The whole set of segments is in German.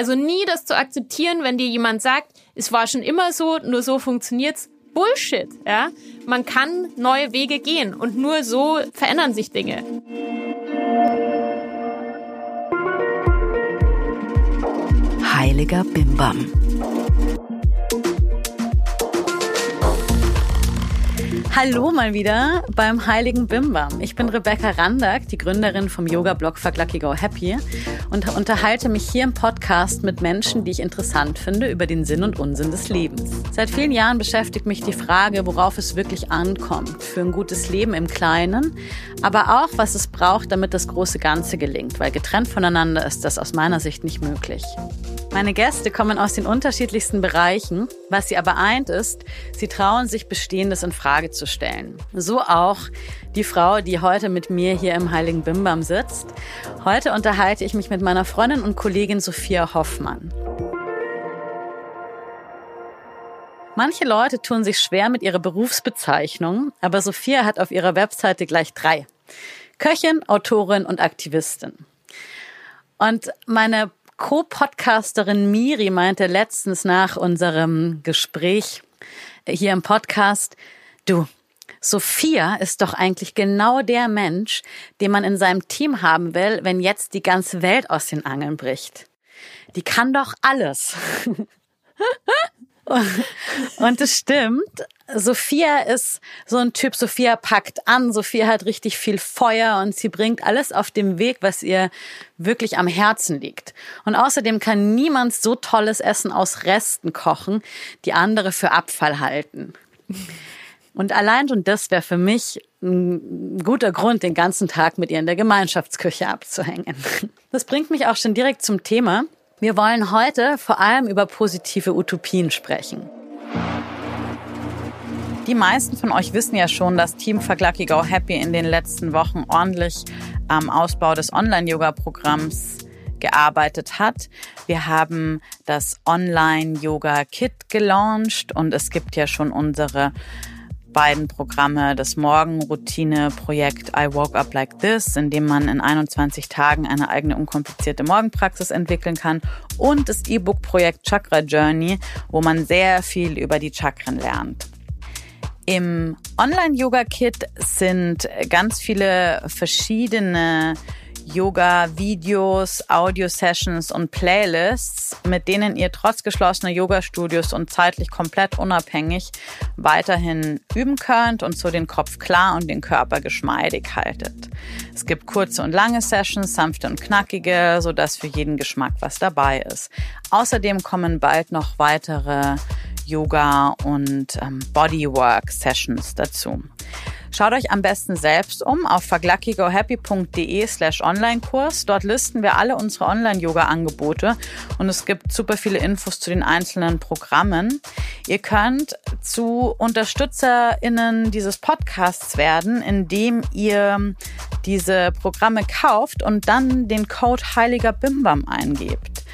Also nie das zu akzeptieren, wenn dir jemand sagt, es war schon immer so, nur so funktioniert's. Bullshit, ja? Man kann neue Wege gehen und nur so verändern sich Dinge. Heiliger Bimbam. Hallo mal wieder beim Heiligen Bimbam. Ich bin Rebecca Randack, die Gründerin vom Yoga-Blog Fuck Lucky Go Happy und unterhalte mich hier im Podcast mit Menschen, die ich interessant finde, über den Sinn und Unsinn des Lebens. Seit vielen Jahren beschäftigt mich die Frage, worauf es wirklich ankommt für ein gutes Leben im Kleinen, aber auch, was es braucht, damit das große Ganze gelingt, weil getrennt voneinander ist das aus meiner Sicht nicht möglich. Meine Gäste kommen aus den unterschiedlichsten Bereichen. Was sie aber eint ist, sie trauen sich Bestehendes in Frage zu stellen. So auch die Frau, die heute mit mir hier im Heiligen Bimbam sitzt. Heute unterhalte ich mich mit meiner Freundin und Kollegin Sophia Hoffmann. Manche Leute tun sich schwer mit ihrer Berufsbezeichnung, aber Sophia hat auf ihrer Webseite gleich drei. Köchin, Autorin und Aktivistin. Und meine Co-Podcasterin Miri meinte letztens nach unserem Gespräch hier im Podcast, du, Sophia ist doch eigentlich genau der Mensch, den man in seinem Team haben will, wenn jetzt die ganze Welt aus den Angeln bricht. Die kann doch alles. Und es stimmt. Sophia ist so ein Typ. Sophia packt an. Sophia hat richtig viel Feuer und sie bringt alles auf dem Weg, was ihr wirklich am Herzen liegt. Und außerdem kann niemand so tolles Essen aus Resten kochen, die andere für Abfall halten. Und allein schon das wäre für mich ein guter Grund, den ganzen Tag mit ihr in der Gemeinschaftsküche abzuhängen. Das bringt mich auch schon direkt zum Thema. Wir wollen heute vor allem über positive Utopien sprechen. Die meisten von euch wissen ja schon, dass Team Fuck Lucky Go Happy in den letzten Wochen ordentlich am Ausbau des Online-Yoga-Programms gearbeitet hat. Wir haben das Online-Yoga-Kit gelauncht und es gibt ja schon unsere beiden Programme das Morgenroutine-Projekt I Woke Up Like This, in dem man in 21 Tagen eine eigene unkomplizierte Morgenpraxis entwickeln kann und das E-Book-Projekt Chakra Journey, wo man sehr viel über die Chakren lernt. Im Online-Yoga-Kit sind ganz viele verschiedene Yoga-Videos, Audio-Sessions und Playlists, mit denen ihr trotz geschlossener Yoga-Studios und zeitlich komplett unabhängig weiterhin üben könnt und so den Kopf klar und den Körper geschmeidig haltet. Es gibt kurze und lange Sessions, sanfte und knackige, sodass für jeden Geschmack was dabei ist. Außerdem kommen bald noch weitere Yoga und ähm, Bodywork Sessions dazu. Schaut euch am besten selbst um auf fuckluckygohappy.de slash Online-Kurs. Dort listen wir alle unsere Online-Yoga-Angebote und es gibt super viele Infos zu den einzelnen Programmen. Ihr könnt zu UnterstützerInnen dieses Podcasts werden, indem ihr diese Programme kauft und dann den Code Heiliger Bimbam eingebt.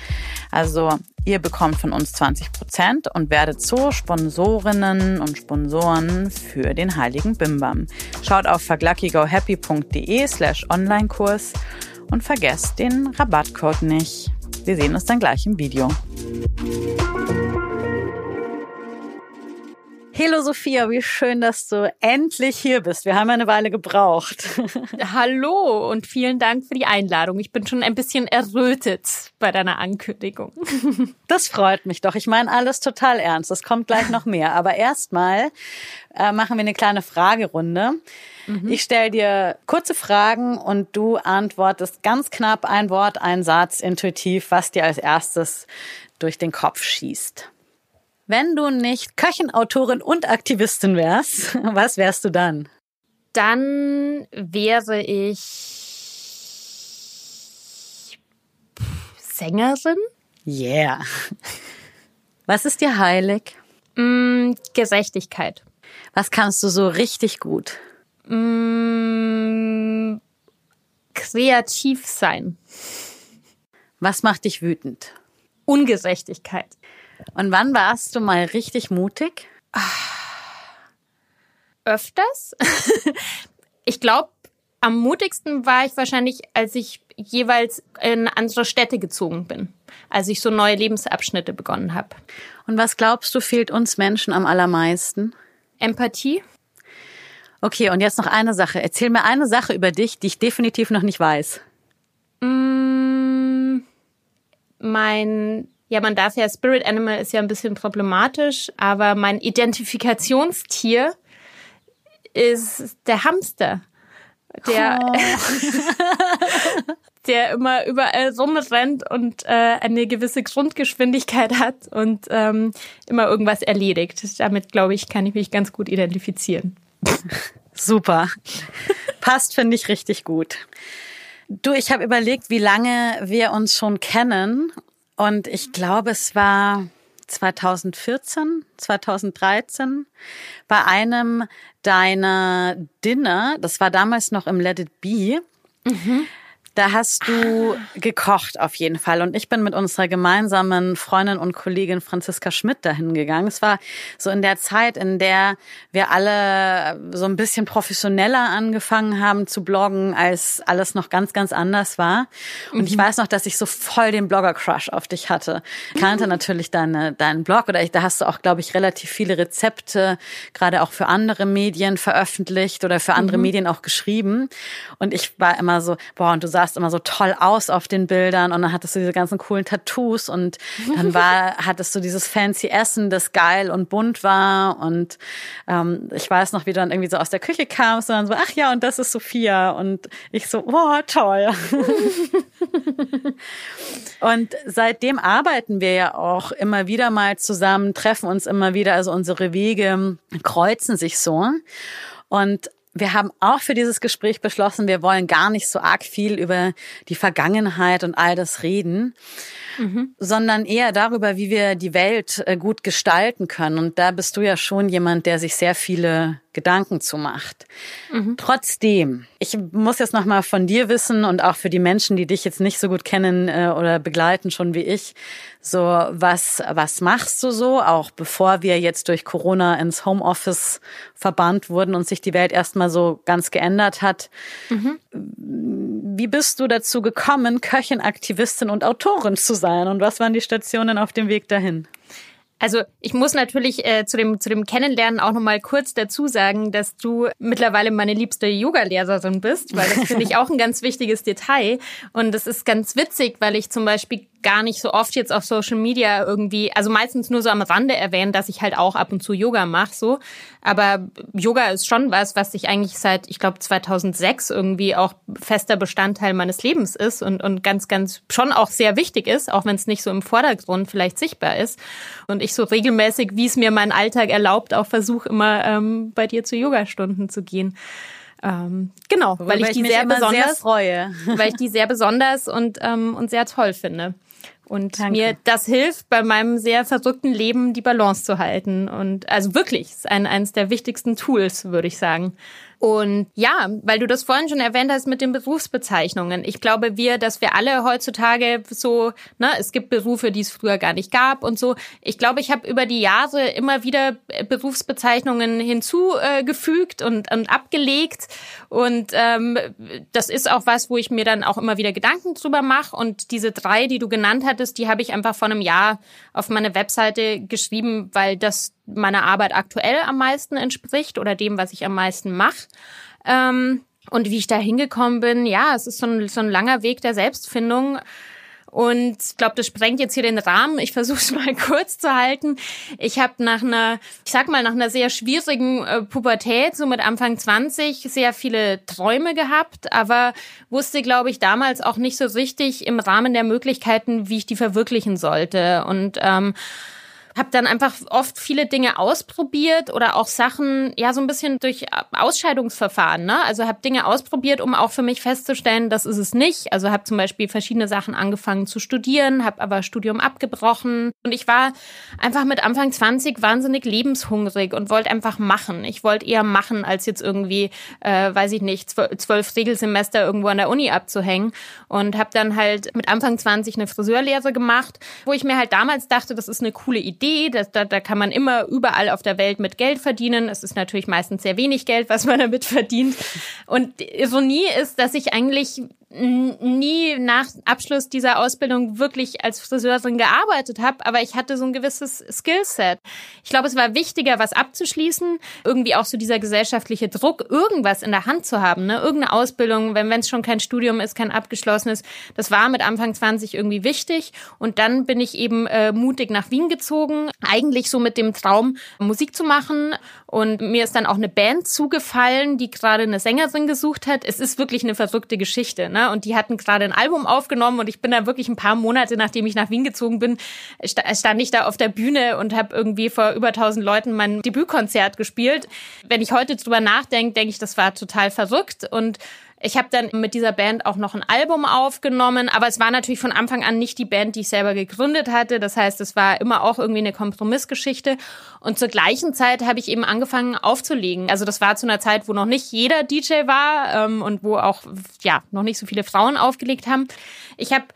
Also ihr bekommt von uns 20 Prozent und werdet so Sponsorinnen und Sponsoren für den Heiligen Bimbam. Schaut auf vergluckygohappy.de slash Online-Kurs und vergesst den Rabattcode nicht. Wir sehen uns dann gleich im Video. Hallo Sophia, wie schön, dass du endlich hier bist. Wir haben eine Weile gebraucht. Hallo und vielen Dank für die Einladung. Ich bin schon ein bisschen errötet bei deiner Ankündigung. Das freut mich doch. Ich meine alles total ernst. Es kommt gleich noch mehr. Aber erstmal äh, machen wir eine kleine Fragerunde. Mhm. Ich stelle dir kurze Fragen und du antwortest ganz knapp ein Wort, ein Satz, intuitiv, was dir als erstes durch den Kopf schießt. Wenn du nicht Köchin, Autorin und Aktivistin wärst, was wärst du dann? Dann wäre ich Sängerin. Yeah. Was ist dir heilig? Mm, Gerechtigkeit. Was kannst du so richtig gut? Mm, kreativ sein. Was macht dich wütend? Ungerechtigkeit. Und wann warst du mal richtig mutig? Öfters. ich glaube, am mutigsten war ich wahrscheinlich, als ich jeweils in andere Städte gezogen bin, als ich so neue Lebensabschnitte begonnen habe. Und was glaubst du fehlt uns Menschen am allermeisten? Empathie. Okay, und jetzt noch eine Sache. Erzähl mir eine Sache über dich, die ich definitiv noch nicht weiß. Mm, mein, ja, man darf ja, Spirit Animal ist ja ein bisschen problematisch, aber mein Identifikationstier ist der Hamster. Der, oh. der immer überall rumrennt und äh, eine gewisse Grundgeschwindigkeit hat und ähm, immer irgendwas erledigt. Damit, glaube ich, kann ich mich ganz gut identifizieren. Super. Passt, finde ich richtig gut. Du, ich habe überlegt, wie lange wir uns schon kennen. Und ich glaube, es war 2014, 2013 bei einem deiner Dinner, das war damals noch im Let It Be. Mhm. Da hast du gekocht auf jeden Fall. Und ich bin mit unserer gemeinsamen Freundin und Kollegin Franziska Schmidt dahin gegangen. Es war so in der Zeit, in der wir alle so ein bisschen professioneller angefangen haben zu bloggen, als alles noch ganz, ganz anders war. Und mhm. ich weiß noch, dass ich so voll den Blogger-Crush auf dich hatte. Ich kannte mhm. natürlich deine, deinen Blog oder ich, da hast du auch, glaube ich, relativ viele Rezepte, gerade auch für andere Medien veröffentlicht oder für andere mhm. Medien auch geschrieben. Und ich war immer so, boah, und du sahst sahst immer so toll aus auf den Bildern und dann hattest du diese ganzen coolen Tattoos und dann war, hattest du dieses fancy Essen, das geil und bunt war und ähm, ich weiß noch, wie du dann irgendwie so aus der Küche kamst und dann so, ach ja, und das ist Sophia und ich so, oh, toll. und seitdem arbeiten wir ja auch immer wieder mal zusammen, treffen uns immer wieder, also unsere Wege kreuzen sich so. Und wir haben auch für dieses Gespräch beschlossen, wir wollen gar nicht so arg viel über die Vergangenheit und all das reden, mhm. sondern eher darüber, wie wir die Welt äh, gut gestalten können. Und da bist du ja schon jemand, der sich sehr viele Gedanken zu macht. Mhm. Trotzdem, ich muss jetzt noch mal von dir wissen und auch für die Menschen, die dich jetzt nicht so gut kennen äh, oder begleiten schon wie ich, so was was machst du so auch bevor wir jetzt durch Corona ins Homeoffice verbannt wurden und sich die Welt erstmal so ganz geändert hat. Mhm. Wie bist du dazu gekommen, Köchin, Aktivistin und Autorin zu sein und was waren die Stationen auf dem Weg dahin? Also ich muss natürlich äh, zu dem zu dem Kennenlernen auch noch mal kurz dazu sagen, dass du mittlerweile meine liebste Yoga-Lehrerin bist, weil das finde ich auch ein ganz wichtiges Detail und das ist ganz witzig, weil ich zum Beispiel gar nicht so oft jetzt auf Social Media irgendwie, also meistens nur so am Rande erwähnen, dass ich halt auch ab und zu Yoga mache, so. Aber Yoga ist schon was, was ich eigentlich seit, ich glaube, 2006 irgendwie auch fester Bestandteil meines Lebens ist und, und ganz, ganz schon auch sehr wichtig ist, auch wenn es nicht so im Vordergrund vielleicht sichtbar ist. Und ich so regelmäßig, wie es mir mein Alltag erlaubt, auch versuche immer ähm, bei dir zu Yogastunden zu gehen. Ähm, genau, Worüber weil ich die ich sehr besonders sehr freue. weil ich die sehr besonders und ähm, und sehr toll finde. Und Danke. mir das hilft, bei meinem sehr verrückten Leben die Balance zu halten. Und also wirklich, ist ein, eines der wichtigsten Tools, würde ich sagen. Und ja, weil du das vorhin schon erwähnt hast mit den Berufsbezeichnungen. Ich glaube, wir, dass wir alle heutzutage so, ne, es gibt Berufe, die es früher gar nicht gab und so. Ich glaube, ich habe über die Jahre immer wieder Berufsbezeichnungen hinzugefügt und, und abgelegt. Und ähm, das ist auch was, wo ich mir dann auch immer wieder Gedanken drüber mache. Und diese drei, die du genannt hattest, die habe ich einfach vor einem Jahr auf meine Webseite geschrieben, weil das meiner Arbeit aktuell am meisten entspricht oder dem, was ich am meisten mache. Ähm, und wie ich da hingekommen bin, ja, es ist so ein, so ein langer Weg der Selbstfindung. Und ich glaube, das sprengt jetzt hier den Rahmen. Ich versuche es mal kurz zu halten. Ich habe nach einer, ich sag mal, nach einer sehr schwierigen äh, Pubertät, so mit Anfang 20, sehr viele Träume gehabt, aber wusste, glaube ich, damals auch nicht so richtig im Rahmen der Möglichkeiten, wie ich die verwirklichen sollte. Und ähm, habe dann einfach oft viele Dinge ausprobiert oder auch Sachen, ja, so ein bisschen durch Ausscheidungsverfahren, ne? Also habe Dinge ausprobiert, um auch für mich festzustellen, das ist es nicht. Also habe zum Beispiel verschiedene Sachen angefangen zu studieren, habe aber Studium abgebrochen und ich war einfach mit Anfang 20 wahnsinnig lebenshungrig und wollte einfach machen. Ich wollte eher machen, als jetzt irgendwie, äh, weiß ich nicht, zwölf Regelsemester irgendwo an der Uni abzuhängen und habe dann halt mit Anfang 20 eine Friseurlehre gemacht, wo ich mir halt damals dachte, das ist eine coole Idee Idee. Das, da, da kann man immer überall auf der Welt mit Geld verdienen. Es ist natürlich meistens sehr wenig Geld, was man damit verdient. Und Ironie ist, dass ich eigentlich nie nach Abschluss dieser Ausbildung wirklich als Friseurin gearbeitet habe, aber ich hatte so ein gewisses Skillset. Ich glaube, es war wichtiger, was abzuschließen, irgendwie auch so dieser gesellschaftliche Druck, irgendwas in der Hand zu haben, ne? irgendeine Ausbildung, wenn es schon kein Studium ist, kein abgeschlossenes. Das war mit Anfang 20 irgendwie wichtig und dann bin ich eben äh, mutig nach Wien gezogen, eigentlich so mit dem Traum, Musik zu machen und mir ist dann auch eine Band zugefallen, die gerade eine Sängerin gesucht hat. Es ist wirklich eine verrückte Geschichte. Ne? Und die hatten gerade ein Album aufgenommen und ich bin da wirklich ein paar Monate, nachdem ich nach Wien gezogen bin, stand ich da auf der Bühne und habe irgendwie vor über tausend Leuten mein Debütkonzert gespielt. Wenn ich heute drüber nachdenke, denke ich, das war total verrückt und ich habe dann mit dieser Band auch noch ein Album aufgenommen, aber es war natürlich von Anfang an nicht die Band, die ich selber gegründet hatte. Das heißt, es war immer auch irgendwie eine Kompromissgeschichte. Und zur gleichen Zeit habe ich eben angefangen aufzulegen. Also das war zu einer Zeit, wo noch nicht jeder DJ war ähm, und wo auch ja noch nicht so viele Frauen aufgelegt haben. Ich habe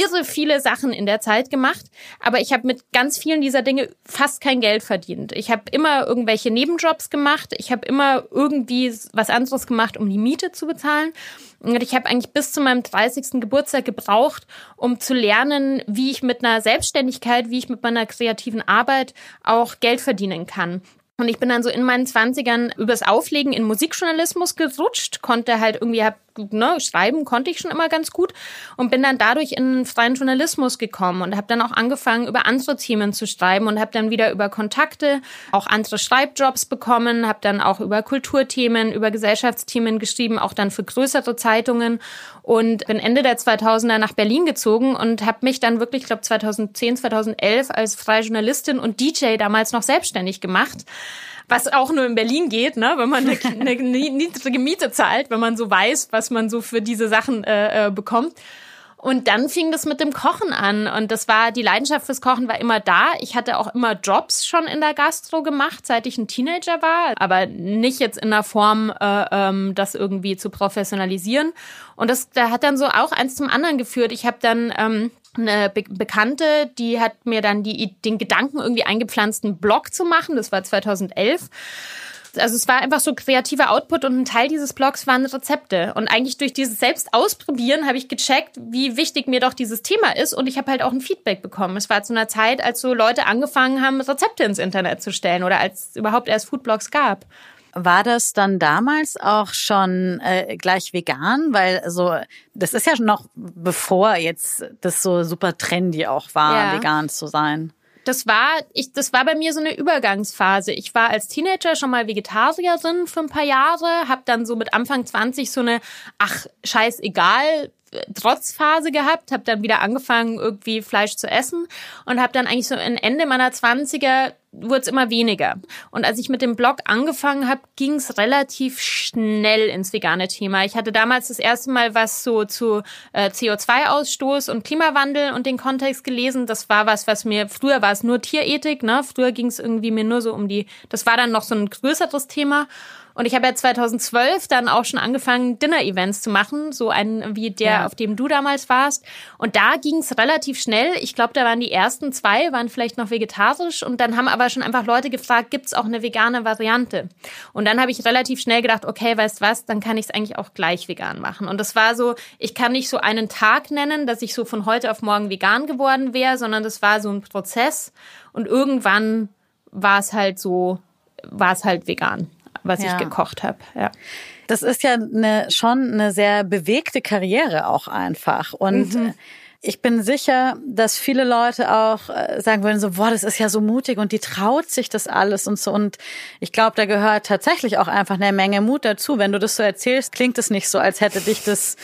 irre viele Sachen in der Zeit gemacht, aber ich habe mit ganz vielen dieser Dinge fast kein Geld verdient. Ich habe immer irgendwelche Nebenjobs gemacht, ich habe immer irgendwie was anderes gemacht, um die Miete zu bezahlen. Und ich habe eigentlich bis zu meinem 30. Geburtstag gebraucht, um zu lernen, wie ich mit einer Selbstständigkeit, wie ich mit meiner kreativen Arbeit auch Geld verdienen kann. Und ich bin dann so in meinen Zwanzigern übers Auflegen in Musikjournalismus gerutscht, konnte halt irgendwie, hab ne, schreiben konnte ich schon immer ganz gut und bin dann dadurch in freien Journalismus gekommen und habe dann auch angefangen, über andere Themen zu schreiben und habe dann wieder über Kontakte auch andere Schreibjobs bekommen, habe dann auch über Kulturthemen, über Gesellschaftsthemen geschrieben, auch dann für größere Zeitungen und bin Ende der 2000er nach Berlin gezogen und habe mich dann wirklich, ich glaube 2010, 2011 als freie Journalistin und DJ damals noch selbstständig gemacht was auch nur in Berlin geht, ne, wenn man eine, eine niedrige Miete zahlt, wenn man so weiß, was man so für diese Sachen äh, äh, bekommt. Und dann fing das mit dem Kochen an. Und das war, die Leidenschaft fürs Kochen war immer da. Ich hatte auch immer Jobs schon in der Gastro gemacht, seit ich ein Teenager war. Aber nicht jetzt in der Form, äh, ähm, das irgendwie zu professionalisieren. Und das da hat dann so auch eins zum anderen geführt. Ich habe dann ähm, eine Be Bekannte, die hat mir dann die, den Gedanken irgendwie eingepflanzten Blog zu machen. Das war 2011. Also es war einfach so kreativer Output und ein Teil dieses Blogs waren Rezepte. Und eigentlich durch dieses Selbstausprobieren habe ich gecheckt, wie wichtig mir doch dieses Thema ist und ich habe halt auch ein Feedback bekommen. Es war zu einer Zeit, als so Leute angefangen haben, Rezepte ins Internet zu stellen oder als überhaupt erst Foodblogs gab. War das dann damals auch schon äh, gleich vegan? Weil so, das ist ja noch bevor jetzt das so super trendy auch war, ja. vegan zu sein. Das war, ich, das war bei mir so eine Übergangsphase. Ich war als Teenager schon mal Vegetarierin für ein paar Jahre, habe dann so mit Anfang 20 so eine, ach, scheißegal, Trotzphase gehabt, habe dann wieder angefangen, irgendwie Fleisch zu essen und habe dann eigentlich so Ende meiner Zwanziger wurde es immer weniger. Und als ich mit dem Blog angefangen habe, ging es relativ schnell ins vegane Thema. Ich hatte damals das erste Mal was so zu äh, CO2-Ausstoß und Klimawandel und den Kontext gelesen. Das war was, was mir früher war es nur Tierethik, ne? Früher ging es irgendwie mir nur so um die. Das war dann noch so ein größeres Thema. Und ich habe ja 2012 dann auch schon angefangen, Dinner-Events zu machen, so einen wie der, ja. auf dem du damals warst. Und da ging es relativ schnell. Ich glaube, da waren die ersten zwei, waren vielleicht noch vegetarisch. Und dann haben aber schon einfach Leute gefragt, gibt's auch eine vegane Variante? Und dann habe ich relativ schnell gedacht, okay, weißt was, dann kann ich es eigentlich auch gleich vegan machen. Und das war so, ich kann nicht so einen Tag nennen, dass ich so von heute auf morgen vegan geworden wäre, sondern das war so ein Prozess. Und irgendwann war es halt so, war es halt vegan was ja. ich gekocht habe. Ja. Das ist ja eine, schon eine sehr bewegte Karriere auch einfach. Und mhm. ich bin sicher, dass viele Leute auch äh, sagen würden so, boah, das ist ja so mutig und die traut sich das alles und so. Und ich glaube, da gehört tatsächlich auch einfach eine Menge Mut dazu. Wenn du das so erzählst, klingt es nicht so, als hätte dich das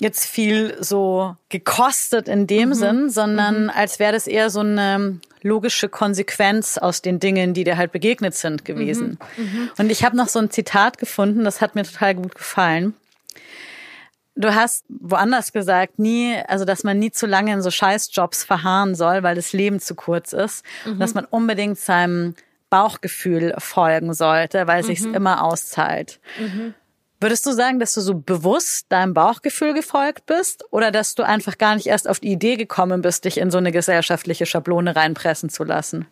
jetzt viel so gekostet in dem mhm. Sinn, sondern mhm. als wäre das eher so eine logische Konsequenz aus den Dingen, die dir halt begegnet sind gewesen. Mhm. mhm. Und ich habe noch so ein Zitat gefunden, das hat mir total gut gefallen. Du hast woanders gesagt, nie, also dass man nie zu lange in so Scheißjobs verharren soll, weil das Leben zu kurz ist. Mhm. dass man unbedingt seinem Bauchgefühl folgen sollte, weil es mhm. sich immer auszahlt. Mhm. Würdest du sagen, dass du so bewusst deinem Bauchgefühl gefolgt bist oder dass du einfach gar nicht erst auf die Idee gekommen bist, dich in so eine gesellschaftliche Schablone reinpressen zu lassen?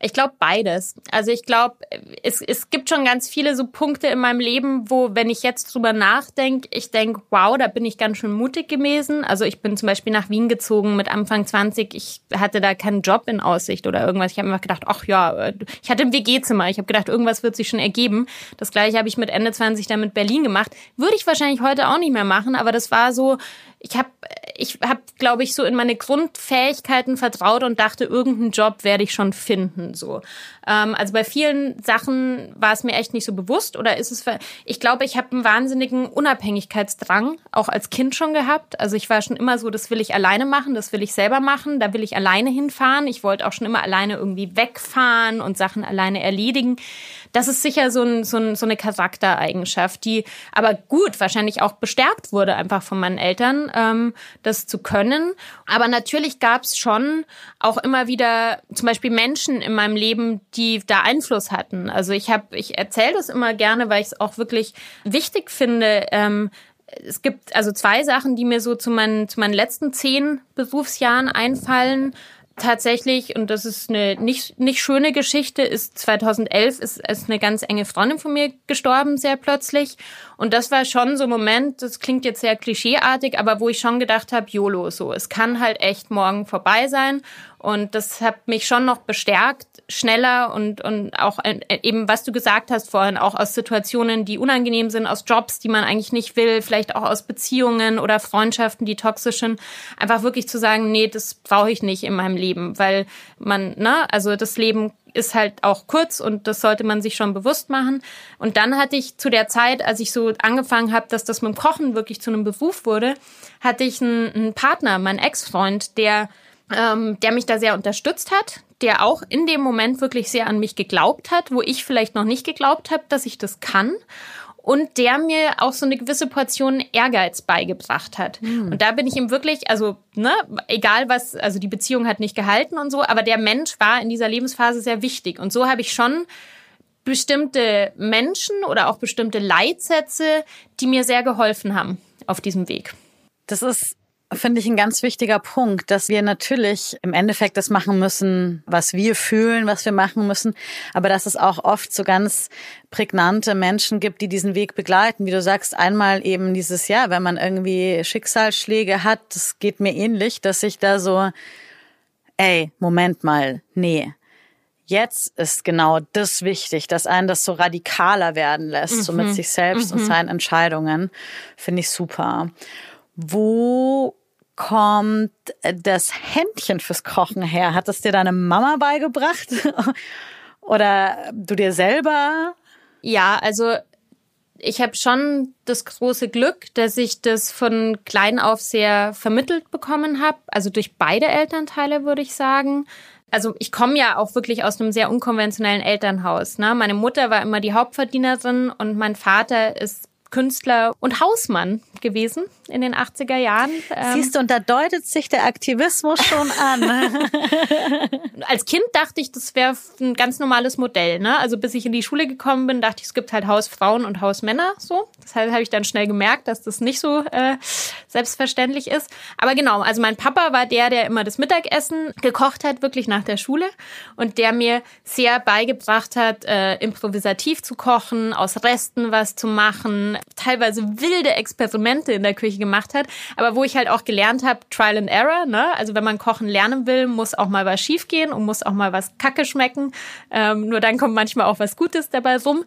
Ich glaube beides. Also ich glaube, es, es gibt schon ganz viele so Punkte in meinem Leben, wo, wenn ich jetzt drüber nachdenke, ich denke, wow, da bin ich ganz schön mutig gewesen. Also ich bin zum Beispiel nach Wien gezogen mit Anfang 20. Ich hatte da keinen Job in Aussicht oder irgendwas. Ich habe einfach gedacht, ach ja, ich hatte ein WG-Zimmer. Ich habe gedacht, irgendwas wird sich schon ergeben. Das gleiche habe ich mit Ende 20 dann mit Berlin gemacht. Würde ich wahrscheinlich heute auch nicht mehr machen, aber das war so, ich habe, ich hab, glaube ich, so in meine Grundfähigkeiten vertraut und dachte, irgendeinen Job werde ich schon finden. So, ähm, also bei vielen Sachen war es mir echt nicht so bewusst oder ist es? Ich glaube, ich habe einen wahnsinnigen Unabhängigkeitsdrang auch als Kind schon gehabt. Also ich war schon immer so, das will ich alleine machen, das will ich selber machen, da will ich alleine hinfahren. Ich wollte auch schon immer alleine irgendwie wegfahren und Sachen alleine erledigen das ist sicher so, ein, so, ein, so eine Charaktereigenschaft, die aber gut wahrscheinlich auch bestärkt wurde einfach von meinen Eltern, ähm, das zu können. Aber natürlich gab es schon auch immer wieder zum Beispiel Menschen in meinem Leben, die da Einfluss hatten. Also ich habe, ich erzähle das immer gerne, weil ich es auch wirklich wichtig finde. Ähm, es gibt also zwei Sachen, die mir so zu meinen, zu meinen letzten zehn Berufsjahren einfallen tatsächlich, und das ist eine nicht, nicht schöne Geschichte, ist 2011 ist, ist eine ganz enge Freundin von mir gestorben, sehr plötzlich. Und das war schon so ein Moment, das klingt jetzt sehr klischeeartig, aber wo ich schon gedacht habe, YOLO, so, es kann halt echt morgen vorbei sein. Und das hat mich schon noch bestärkt, schneller und, und auch äh, eben, was du gesagt hast vorhin, auch aus Situationen, die unangenehm sind, aus Jobs, die man eigentlich nicht will, vielleicht auch aus Beziehungen oder Freundschaften, die toxisch sind, einfach wirklich zu sagen, nee, das brauche ich nicht in meinem Leben, weil man, ne, also das Leben ist halt auch kurz und das sollte man sich schon bewusst machen. Und dann hatte ich zu der Zeit, als ich so angefangen habe, dass das mit dem Kochen wirklich zu einem Beruf wurde, hatte ich einen, einen Partner, meinen Ex-Freund, der ähm, der mich da sehr unterstützt hat, der auch in dem Moment wirklich sehr an mich geglaubt hat, wo ich vielleicht noch nicht geglaubt habe, dass ich das kann. Und der mir auch so eine gewisse Portion Ehrgeiz beigebracht hat. Mhm. Und da bin ich ihm wirklich, also, ne, egal was, also die Beziehung hat nicht gehalten und so, aber der Mensch war in dieser Lebensphase sehr wichtig. Und so habe ich schon bestimmte Menschen oder auch bestimmte Leitsätze, die mir sehr geholfen haben auf diesem Weg. Das ist finde ich ein ganz wichtiger Punkt, dass wir natürlich im Endeffekt das machen müssen, was wir fühlen, was wir machen müssen, aber dass es auch oft so ganz prägnante Menschen gibt, die diesen Weg begleiten. Wie du sagst, einmal eben dieses Jahr, wenn man irgendwie Schicksalsschläge hat, das geht mir ähnlich, dass ich da so, ey, Moment mal, nee. Jetzt ist genau das wichtig, dass einen das so radikaler werden lässt, mhm. so mit mhm. sich selbst mhm. und seinen Entscheidungen. Finde ich super. Wo kommt das Händchen fürs Kochen her? Hat das dir deine Mama beigebracht? Oder du dir selber? Ja, also ich habe schon das große Glück, dass ich das von klein auf sehr vermittelt bekommen habe. Also durch beide Elternteile würde ich sagen. Also ich komme ja auch wirklich aus einem sehr unkonventionellen Elternhaus. Ne? Meine Mutter war immer die Hauptverdienerin und mein Vater ist Künstler und Hausmann gewesen in den 80er Jahren. Ähm, Siehst du, und da deutet sich der Aktivismus schon an. Als Kind dachte ich, das wäre ein ganz normales Modell. Ne? Also bis ich in die Schule gekommen bin, dachte ich, es gibt halt Hausfrauen und Hausmänner. So, deshalb habe ich dann schnell gemerkt, dass das nicht so äh, selbstverständlich ist. Aber genau, also mein Papa war der, der immer das Mittagessen gekocht hat, wirklich nach der Schule und der mir sehr beigebracht hat, äh, improvisativ zu kochen, aus Resten was zu machen, teilweise wilde Experimente in der Küche gemacht hat, aber wo ich halt auch gelernt habe, Trial and Error, ne? Also wenn man kochen lernen will, muss auch mal was schiefgehen und muss auch mal was kacke schmecken. Ähm, nur dann kommt manchmal auch was Gutes dabei rum.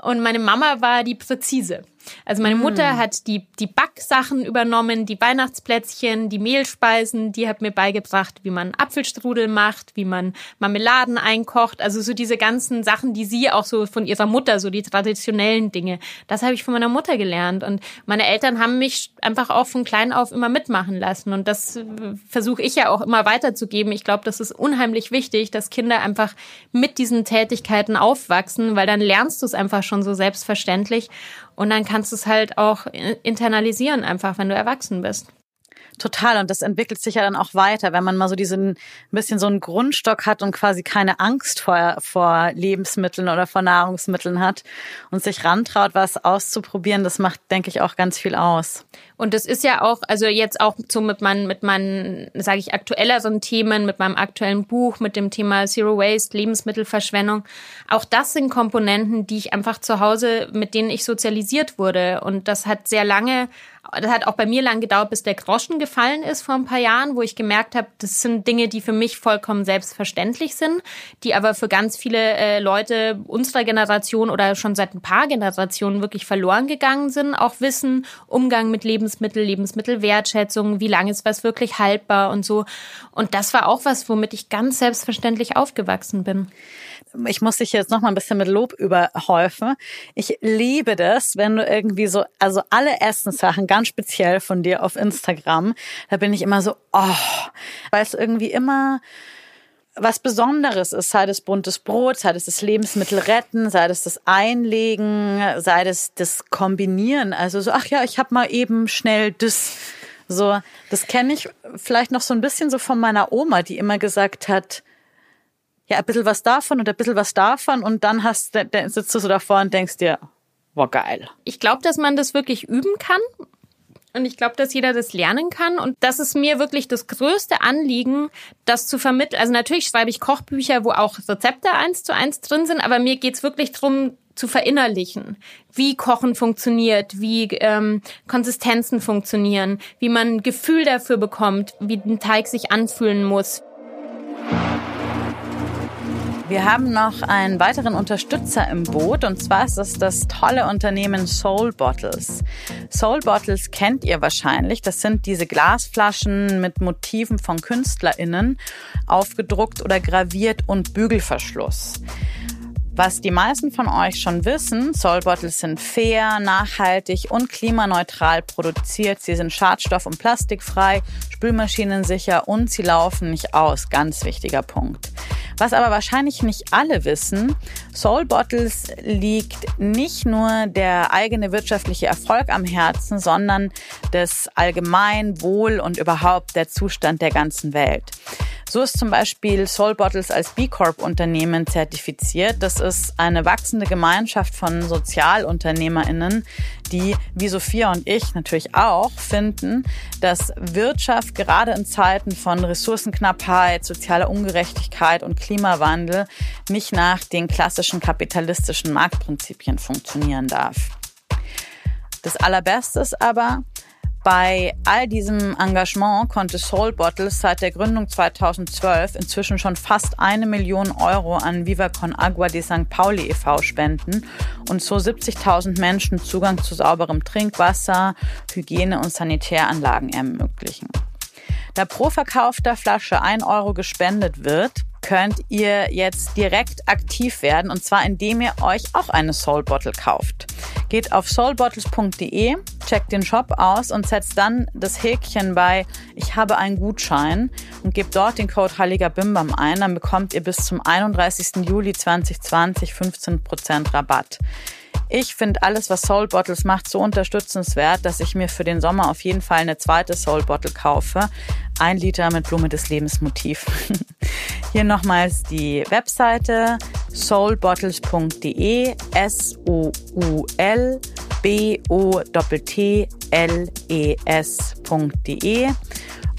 Und meine Mama war die präzise. Also meine Mutter mm. hat die, die Backsachen übernommen, die Weihnachtsplätzchen, die Mehlspeisen, die hat mir beigebracht, wie man Apfelstrudel macht, wie man Marmeladen einkocht. Also so diese ganzen Sachen, die sie auch so von ihrer Mutter, so die traditionellen Dinge. Das habe ich von meiner Mutter gelernt. Und meine Eltern haben mich einfach auch von klein auf immer mitmachen lassen. Und das versuche ich ja auch immer weiterzugeben. Ich glaube, das ist unheimlich wichtig, dass Kinder einfach mit diesen Tätigkeiten aufwachsen, weil dann lernst du es einfach schon so selbstverständlich. Und dann kannst du es halt auch internalisieren, einfach, wenn du erwachsen bist. Total. Und das entwickelt sich ja dann auch weiter, wenn man mal so diesen ein bisschen so einen Grundstock hat und quasi keine Angst vor, vor Lebensmitteln oder vor Nahrungsmitteln hat und sich rantraut, was auszuprobieren. Das macht, denke ich, auch ganz viel aus. Und das ist ja auch, also jetzt auch so mit meinen, mit meinen, sage ich, aktuelleren Themen, mit meinem aktuellen Buch, mit dem Thema Zero Waste, Lebensmittelverschwendung. Auch das sind Komponenten, die ich einfach zu Hause, mit denen ich sozialisiert wurde. Und das hat sehr lange das hat auch bei mir lang gedauert, bis der Groschen gefallen ist vor ein paar Jahren, wo ich gemerkt habe, das sind Dinge, die für mich vollkommen selbstverständlich sind, die aber für ganz viele äh, Leute unserer Generation oder schon seit ein paar Generationen wirklich verloren gegangen sind. Auch Wissen, Umgang mit Lebensmitteln, Lebensmittelwertschätzung, wie lange ist was wirklich haltbar und so. Und das war auch was, womit ich ganz selbstverständlich aufgewachsen bin ich muss dich jetzt noch mal ein bisschen mit Lob überhäufen. Ich liebe das, wenn du irgendwie so, also alle Essenssachen ganz speziell von dir auf Instagram, da bin ich immer so, oh, weil es irgendwie immer was Besonderes ist, sei das buntes Brot, sei das das Lebensmittel retten, sei das das Einlegen, sei das das Kombinieren. Also so, ach ja, ich habe mal eben schnell das so, das kenne ich vielleicht noch so ein bisschen so von meiner Oma, die immer gesagt hat, ja, ein bisschen was davon und ein bisschen was davon und dann hast, dann sitzt du so davor und denkst dir, war geil. Ich glaube, dass man das wirklich üben kann. Und ich glaube, dass jeder das lernen kann. Und das ist mir wirklich das größte Anliegen, das zu vermitteln. Also natürlich schreibe ich Kochbücher, wo auch Rezepte eins zu eins drin sind, aber mir geht's wirklich drum zu verinnerlichen, wie Kochen funktioniert, wie ähm, Konsistenzen funktionieren, wie man ein Gefühl dafür bekommt, wie ein Teig sich anfühlen muss. Wir haben noch einen weiteren Unterstützer im Boot und zwar ist es das tolle Unternehmen Soul Bottles. Soul Bottles kennt ihr wahrscheinlich. Das sind diese Glasflaschen mit Motiven von KünstlerInnen, aufgedruckt oder graviert und Bügelverschluss. Was die meisten von euch schon wissen, Soul Bottles sind fair, nachhaltig und klimaneutral produziert. Sie sind schadstoff- und plastikfrei, spülmaschinensicher und sie laufen nicht aus. Ganz wichtiger Punkt. Was aber wahrscheinlich nicht alle wissen, Soul Bottles liegt nicht nur der eigene wirtschaftliche Erfolg am Herzen, sondern das Allgemeinwohl und überhaupt der Zustand der ganzen Welt. So ist zum Beispiel Soul Bottles als B Corp Unternehmen zertifiziert. Das ist eine wachsende Gemeinschaft von Sozialunternehmerinnen, die wie Sophia und ich natürlich auch finden, dass Wirtschaft gerade in Zeiten von Ressourcenknappheit, sozialer Ungerechtigkeit und Klimawandel nicht nach den klassischen kapitalistischen Marktprinzipien funktionieren darf. Das Allerbeste ist aber, bei all diesem Engagement konnte Soul Bottles seit der Gründung 2012 inzwischen schon fast eine Million Euro an Viva Con Agua de St. Pauli e.V. spenden und so 70.000 Menschen Zugang zu sauberem Trinkwasser, Hygiene- und Sanitäranlagen ermöglichen. Da pro verkaufter Flasche ein Euro gespendet wird, könnt ihr jetzt direkt aktiv werden und zwar indem ihr euch auch eine Soul Bottle kauft. Geht auf soulbottles.de, checkt den Shop aus und setzt dann das Häkchen bei Ich habe einen Gutschein und gebt dort den Code Heiliger Bimbam ein, dann bekommt ihr bis zum 31. Juli 2020 15% Rabatt. Ich finde alles, was Soul Bottles macht, so unterstützenswert, dass ich mir für den Sommer auf jeden Fall eine zweite Soul Bottle kaufe. Ein Liter mit Blume des Lebens Motiv. Hier nochmals die Webseite soulbottles.de S-O-U-L B-O-T-T-L-E-S.de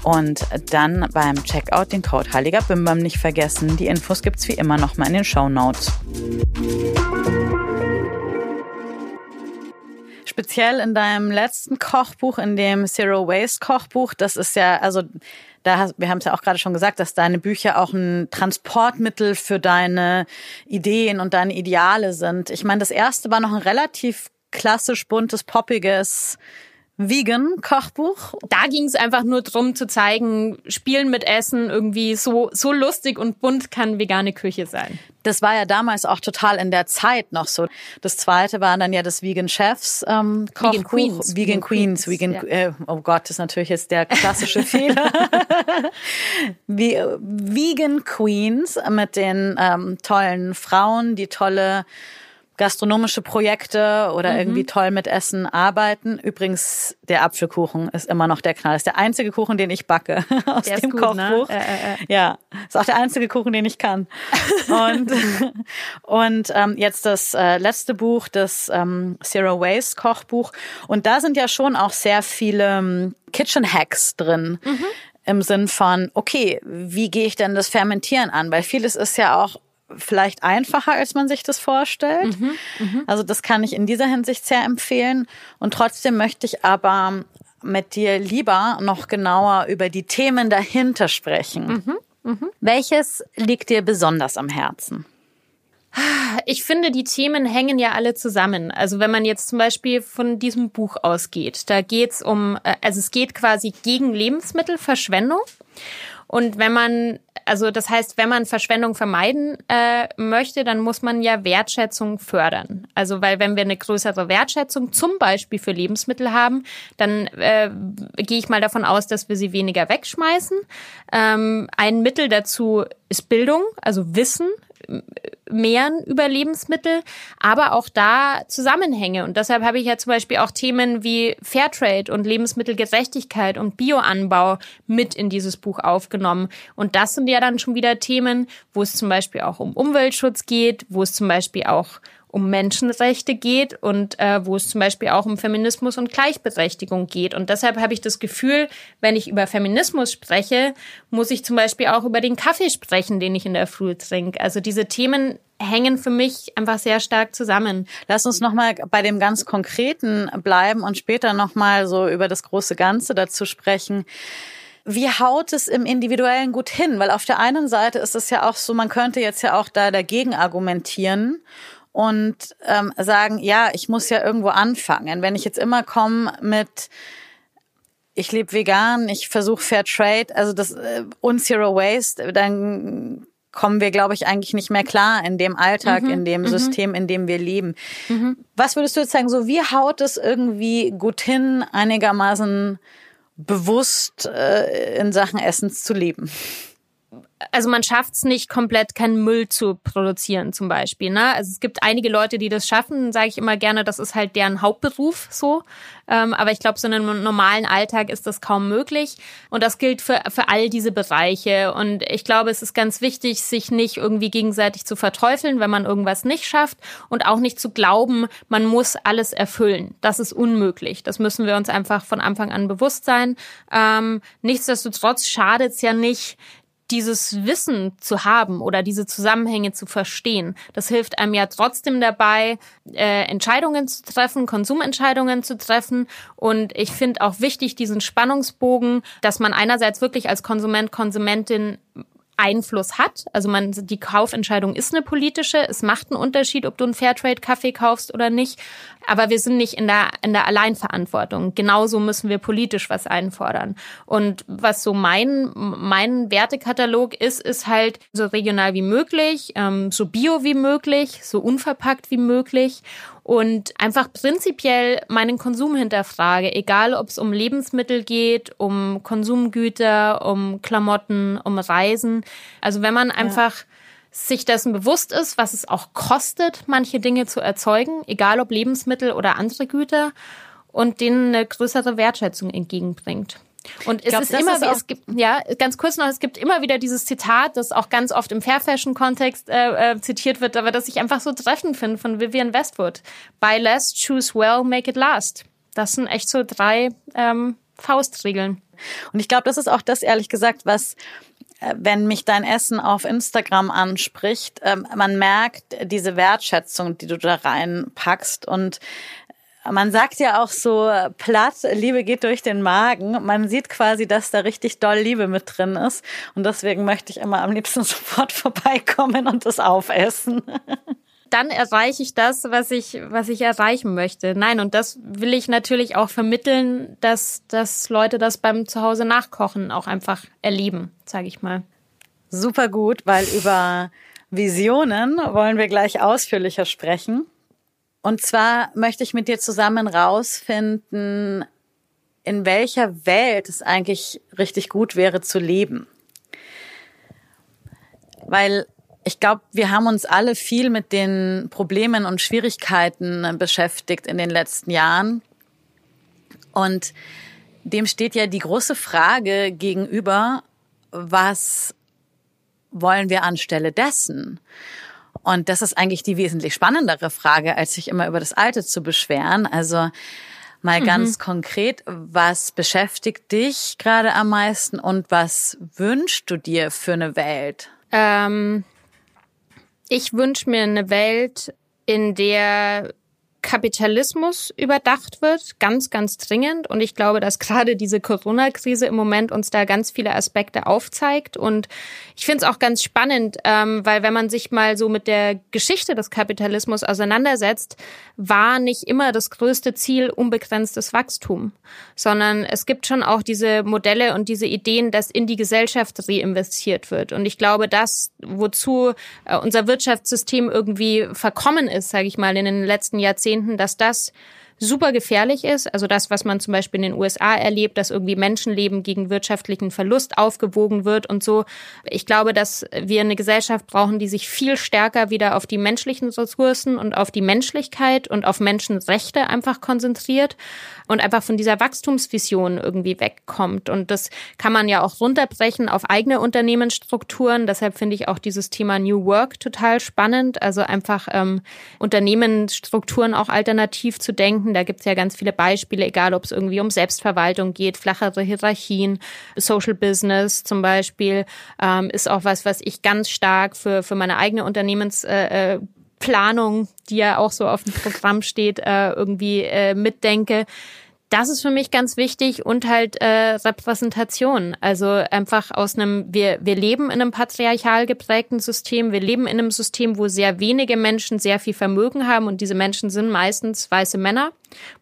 und dann beim Checkout den Code Heiliger Bimbam nicht vergessen. Die Infos gibt's wie immer nochmal in den Show Notes. speziell in deinem letzten Kochbuch, in dem Zero Waste Kochbuch, das ist ja, also da, wir haben es ja auch gerade schon gesagt, dass deine Bücher auch ein Transportmittel für deine Ideen und deine Ideale sind. Ich meine, das erste war noch ein relativ klassisch buntes, poppiges Vegan-Kochbuch. Da ging es einfach nur drum zu zeigen, Spielen mit Essen irgendwie so, so lustig und bunt kann vegane Küche sein. Das war ja damals auch total in der Zeit noch so. Das zweite war dann ja das Vegan Chefs ähm, Kochbuch. Vegan Queens. Vegan, Queens. Vegan, ja. äh, oh Gott, das ist natürlich jetzt der klassische Fehler. Vegan Queens mit den ähm, tollen Frauen, die tolle gastronomische Projekte oder mhm. irgendwie toll mit Essen arbeiten. Übrigens, der Apfelkuchen ist immer noch der Knall. Das ist der einzige Kuchen, den ich backe aus der dem gut, ne? Kochbuch. Ne? Äh, äh, äh. Ja, ist auch der einzige Kuchen, den ich kann. Und, und ähm, jetzt das äh, letzte Buch, das ähm, Zero Waste Kochbuch. Und da sind ja schon auch sehr viele ähm, Kitchen Hacks drin. Mhm. Im Sinn von, okay, wie gehe ich denn das Fermentieren an? Weil vieles ist ja auch vielleicht einfacher, als man sich das vorstellt. Mhm, mh. Also das kann ich in dieser Hinsicht sehr empfehlen. Und trotzdem möchte ich aber mit dir lieber noch genauer über die Themen dahinter sprechen. Mhm, mh. Welches liegt dir besonders am Herzen? Ich finde, die Themen hängen ja alle zusammen. Also wenn man jetzt zum Beispiel von diesem Buch ausgeht, da geht's um, äh, also es geht quasi gegen Lebensmittelverschwendung. Und wenn man, also das heißt, wenn man Verschwendung vermeiden äh, möchte, dann muss man ja Wertschätzung fördern. Also weil wenn wir eine größere Wertschätzung zum Beispiel für Lebensmittel haben, dann äh, gehe ich mal davon aus, dass wir sie weniger wegschmeißen. Ähm, ein Mittel dazu ist Bildung, also Wissen mehren über Lebensmittel, aber auch da Zusammenhänge. Und deshalb habe ich ja zum Beispiel auch Themen wie Fairtrade und Lebensmittelgerechtigkeit und Bioanbau mit in dieses Buch aufgenommen. Und das sind ja dann schon wieder Themen, wo es zum Beispiel auch um Umweltschutz geht, wo es zum Beispiel auch um Menschenrechte geht und äh, wo es zum Beispiel auch um Feminismus und Gleichberechtigung geht. Und deshalb habe ich das Gefühl, wenn ich über Feminismus spreche, muss ich zum Beispiel auch über den Kaffee sprechen, den ich in der Früh trinke. Also diese Themen hängen für mich einfach sehr stark zusammen. Lass uns nochmal bei dem ganz Konkreten bleiben und später nochmal so über das große Ganze dazu sprechen. Wie haut es im Individuellen gut hin? Weil auf der einen Seite ist es ja auch so, man könnte jetzt ja auch da dagegen argumentieren und ähm, sagen, ja, ich muss ja irgendwo anfangen. Wenn ich jetzt immer komme mit ich lebe vegan, ich versuche Fair Trade, also das äh, und Zero Waste, dann kommen wir, glaube ich, eigentlich nicht mehr klar in dem Alltag, mhm, in dem mhm. System, in dem wir leben. Mhm. Was würdest du jetzt sagen, so wie haut es irgendwie gut hin, einigermaßen bewusst äh, in Sachen Essens zu leben? Also man schafft es nicht komplett, keinen Müll zu produzieren zum Beispiel. Ne? Also es gibt einige Leute, die das schaffen, sage ich immer gerne, das ist halt deren Hauptberuf so. Ähm, aber ich glaube, so in einem normalen Alltag ist das kaum möglich. Und das gilt für, für all diese Bereiche. Und ich glaube, es ist ganz wichtig, sich nicht irgendwie gegenseitig zu verteufeln, wenn man irgendwas nicht schafft und auch nicht zu glauben, man muss alles erfüllen. Das ist unmöglich. Das müssen wir uns einfach von Anfang an bewusst sein. Ähm, nichtsdestotrotz schadet es ja nicht, dieses Wissen zu haben oder diese Zusammenhänge zu verstehen. Das hilft einem ja trotzdem dabei, äh, Entscheidungen zu treffen, Konsumentscheidungen zu treffen. Und ich finde auch wichtig diesen Spannungsbogen, dass man einerseits wirklich als Konsument, Konsumentin Einfluss hat. Also man, die Kaufentscheidung ist eine politische. Es macht einen Unterschied, ob du einen Fairtrade-Kaffee kaufst oder nicht. Aber wir sind nicht in der, in der Alleinverantwortung. Genauso müssen wir politisch was einfordern. Und was so mein, mein Wertekatalog ist, ist halt so regional wie möglich, ähm, so bio wie möglich, so unverpackt wie möglich und einfach prinzipiell meinen Konsum hinterfrage, egal ob es um Lebensmittel geht, um Konsumgüter, um Klamotten, um Reisen. Also wenn man einfach ja. sich dessen bewusst ist, was es auch kostet, manche Dinge zu erzeugen, egal ob Lebensmittel oder andere Güter, und denen eine größere Wertschätzung entgegenbringt. Und es glaub, ist immer, ist es gibt, ja, ganz kurz noch, es gibt immer wieder dieses Zitat, das auch ganz oft im Fair Fashion Kontext äh, äh, zitiert wird, aber das ich einfach so treffend finde von Vivian Westwood. Buy less, choose well, make it last. Das sind echt so drei ähm, Faustregeln. Und ich glaube, das ist auch das, ehrlich gesagt, was äh, wenn mich dein Essen auf Instagram anspricht, ähm, man merkt diese Wertschätzung, die du da reinpackst und man sagt ja auch so platt, Liebe geht durch den Magen. Man sieht quasi, dass da richtig doll Liebe mit drin ist. Und deswegen möchte ich immer am liebsten sofort vorbeikommen und das aufessen. Dann erreiche ich das, was ich, was ich erreichen möchte. Nein, und das will ich natürlich auch vermitteln, dass, dass Leute das beim Zuhause nachkochen auch einfach erleben, sage ich mal. Super gut, weil über Visionen wollen wir gleich ausführlicher sprechen. Und zwar möchte ich mit dir zusammen rausfinden, in welcher Welt es eigentlich richtig gut wäre zu leben. Weil ich glaube, wir haben uns alle viel mit den Problemen und Schwierigkeiten beschäftigt in den letzten Jahren. Und dem steht ja die große Frage gegenüber, was wollen wir anstelle dessen? Und das ist eigentlich die wesentlich spannendere Frage, als sich immer über das Alte zu beschweren. Also mal mhm. ganz konkret, was beschäftigt dich gerade am meisten und was wünschst du dir für eine Welt? Ähm, ich wünsche mir eine Welt, in der Kapitalismus überdacht wird, ganz, ganz dringend. Und ich glaube, dass gerade diese Corona-Krise im Moment uns da ganz viele Aspekte aufzeigt. Und ich finde es auch ganz spannend, ähm, weil wenn man sich mal so mit der Geschichte des Kapitalismus auseinandersetzt, war nicht immer das größte Ziel unbegrenztes Wachstum, sondern es gibt schon auch diese Modelle und diese Ideen, dass in die Gesellschaft reinvestiert wird. Und ich glaube, das, wozu äh, unser Wirtschaftssystem irgendwie verkommen ist, sage ich mal, in den letzten Jahrzehnten, Jahrzehnten, dass das super gefährlich ist. Also das, was man zum Beispiel in den USA erlebt, dass irgendwie Menschenleben gegen wirtschaftlichen Verlust aufgewogen wird und so. Ich glaube, dass wir eine Gesellschaft brauchen, die sich viel stärker wieder auf die menschlichen Ressourcen und auf die Menschlichkeit und auf Menschenrechte einfach konzentriert und einfach von dieser Wachstumsvision irgendwie wegkommt. Und das kann man ja auch runterbrechen auf eigene Unternehmensstrukturen. Deshalb finde ich auch dieses Thema New Work total spannend. Also einfach ähm, Unternehmensstrukturen auch alternativ zu denken. Da gibt es ja ganz viele Beispiele, egal ob es irgendwie um Selbstverwaltung geht, flachere Hierarchien, Social Business zum Beispiel, ähm, ist auch was, was ich ganz stark für, für meine eigene Unternehmens äh, äh die ja auch so auf dem Programm steht, äh, irgendwie äh, mitdenke. Das ist für mich ganz wichtig und halt äh, Repräsentation. Also einfach aus einem, wir, wir leben in einem patriarchal geprägten System, wir leben in einem System, wo sehr wenige Menschen sehr viel Vermögen haben und diese Menschen sind meistens weiße Männer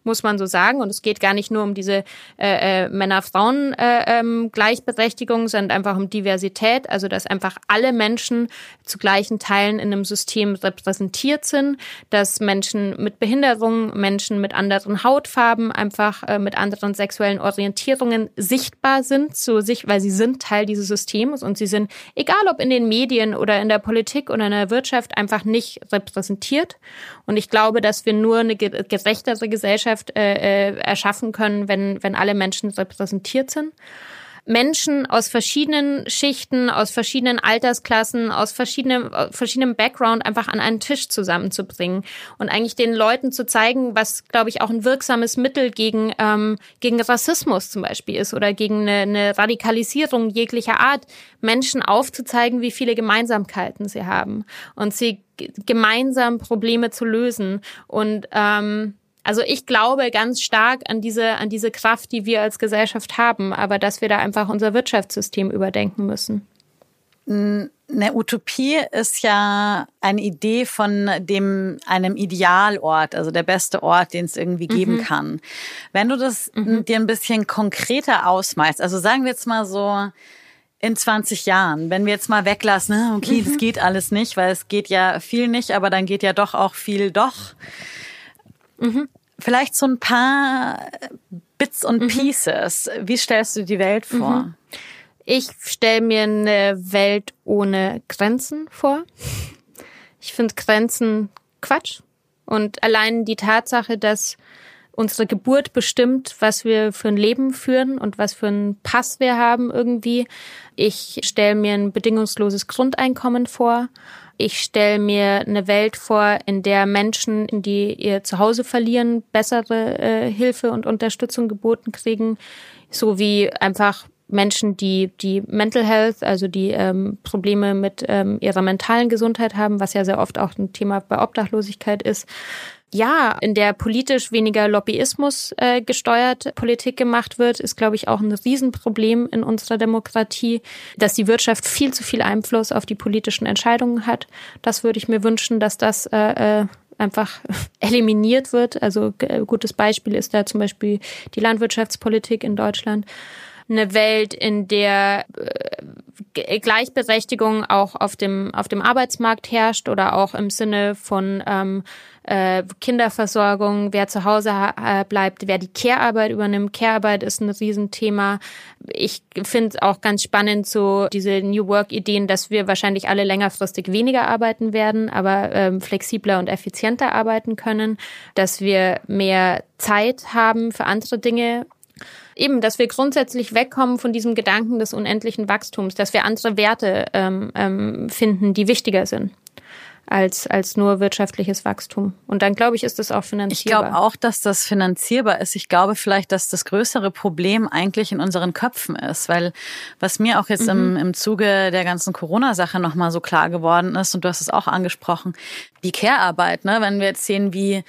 muss man so sagen. Und es geht gar nicht nur um diese äh, äh, Männer-Frauen-Gleichberechtigung, äh, ähm, sondern einfach um Diversität. Also dass einfach alle Menschen zu gleichen Teilen in einem System repräsentiert sind, dass Menschen mit Behinderung, Menschen mit anderen Hautfarben, einfach äh, mit anderen sexuellen Orientierungen sichtbar sind, so sich, weil sie sind Teil dieses Systems und sie sind, egal ob in den Medien oder in der Politik oder in der Wirtschaft, einfach nicht repräsentiert. Und ich glaube, dass wir nur eine gerechtere Gesellschaft äh, äh, erschaffen können, wenn, wenn alle Menschen repräsentiert sind. Menschen aus verschiedenen Schichten, aus verschiedenen Altersklassen, aus verschiedenen, verschiedenem Background einfach an einen Tisch zusammenzubringen und eigentlich den Leuten zu zeigen, was, glaube ich, auch ein wirksames Mittel gegen, ähm, gegen Rassismus zum Beispiel ist oder gegen eine, eine Radikalisierung jeglicher Art, Menschen aufzuzeigen, wie viele Gemeinsamkeiten sie haben und sie gemeinsam Probleme zu lösen. Und ähm, also ich glaube ganz stark an diese, an diese Kraft, die wir als Gesellschaft haben, aber dass wir da einfach unser Wirtschaftssystem überdenken müssen. Eine Utopie ist ja eine Idee von dem einem Idealort, also der beste Ort, den es irgendwie geben mhm. kann. Wenn du das mhm. dir ein bisschen konkreter ausmalst, also sagen wir jetzt mal so in 20 Jahren, wenn wir jetzt mal weglassen, ne, okay, mhm. das geht alles nicht, weil es geht ja viel nicht, aber dann geht ja doch auch viel doch. Mhm. Vielleicht so ein paar Bits und mhm. Pieces. Wie stellst du die Welt vor? Mhm. Ich stelle mir eine Welt ohne Grenzen vor. Ich finde Grenzen Quatsch. Und allein die Tatsache, dass unsere Geburt bestimmt, was wir für ein Leben führen und was für einen Pass wir haben irgendwie. Ich stelle mir ein bedingungsloses Grundeinkommen vor. Ich stelle mir eine Welt vor, in der Menschen, die ihr Zuhause verlieren, bessere äh, Hilfe und Unterstützung geboten kriegen, so wie einfach Menschen, die die Mental Health, also die ähm, Probleme mit ähm, ihrer mentalen Gesundheit haben, was ja sehr oft auch ein Thema bei Obdachlosigkeit ist, ja, in der politisch weniger Lobbyismus äh, gesteuert Politik gemacht wird, ist, glaube ich, auch ein Riesenproblem in unserer Demokratie, dass die Wirtschaft viel zu viel Einfluss auf die politischen Entscheidungen hat. Das würde ich mir wünschen, dass das äh, äh einfach eliminiert wird. Also äh, gutes Beispiel ist da zum Beispiel die Landwirtschaftspolitik in Deutschland eine Welt, in der äh, Gleichberechtigung auch auf dem, auf dem Arbeitsmarkt herrscht oder auch im Sinne von ähm, äh, Kinderversorgung, wer zu Hause bleibt, wer die Care-Arbeit übernimmt. Care-Arbeit ist ein Riesenthema. Ich finde auch ganz spannend so diese New Work-Ideen, dass wir wahrscheinlich alle längerfristig weniger arbeiten werden, aber ähm, flexibler und effizienter arbeiten können, dass wir mehr Zeit haben für andere Dinge Eben, dass wir grundsätzlich wegkommen von diesem Gedanken des unendlichen Wachstums, dass wir andere Werte ähm, ähm, finden, die wichtiger sind als, als nur wirtschaftliches Wachstum. Und dann, glaube ich, ist das auch finanzierbar. Ich glaube auch, dass das finanzierbar ist. Ich glaube vielleicht, dass das größere Problem eigentlich in unseren Köpfen ist, weil was mir auch jetzt mhm. im, im Zuge der ganzen Corona-Sache nochmal so klar geworden ist, und du hast es auch angesprochen, die Care-Arbeit, ne? wenn wir jetzt sehen, wie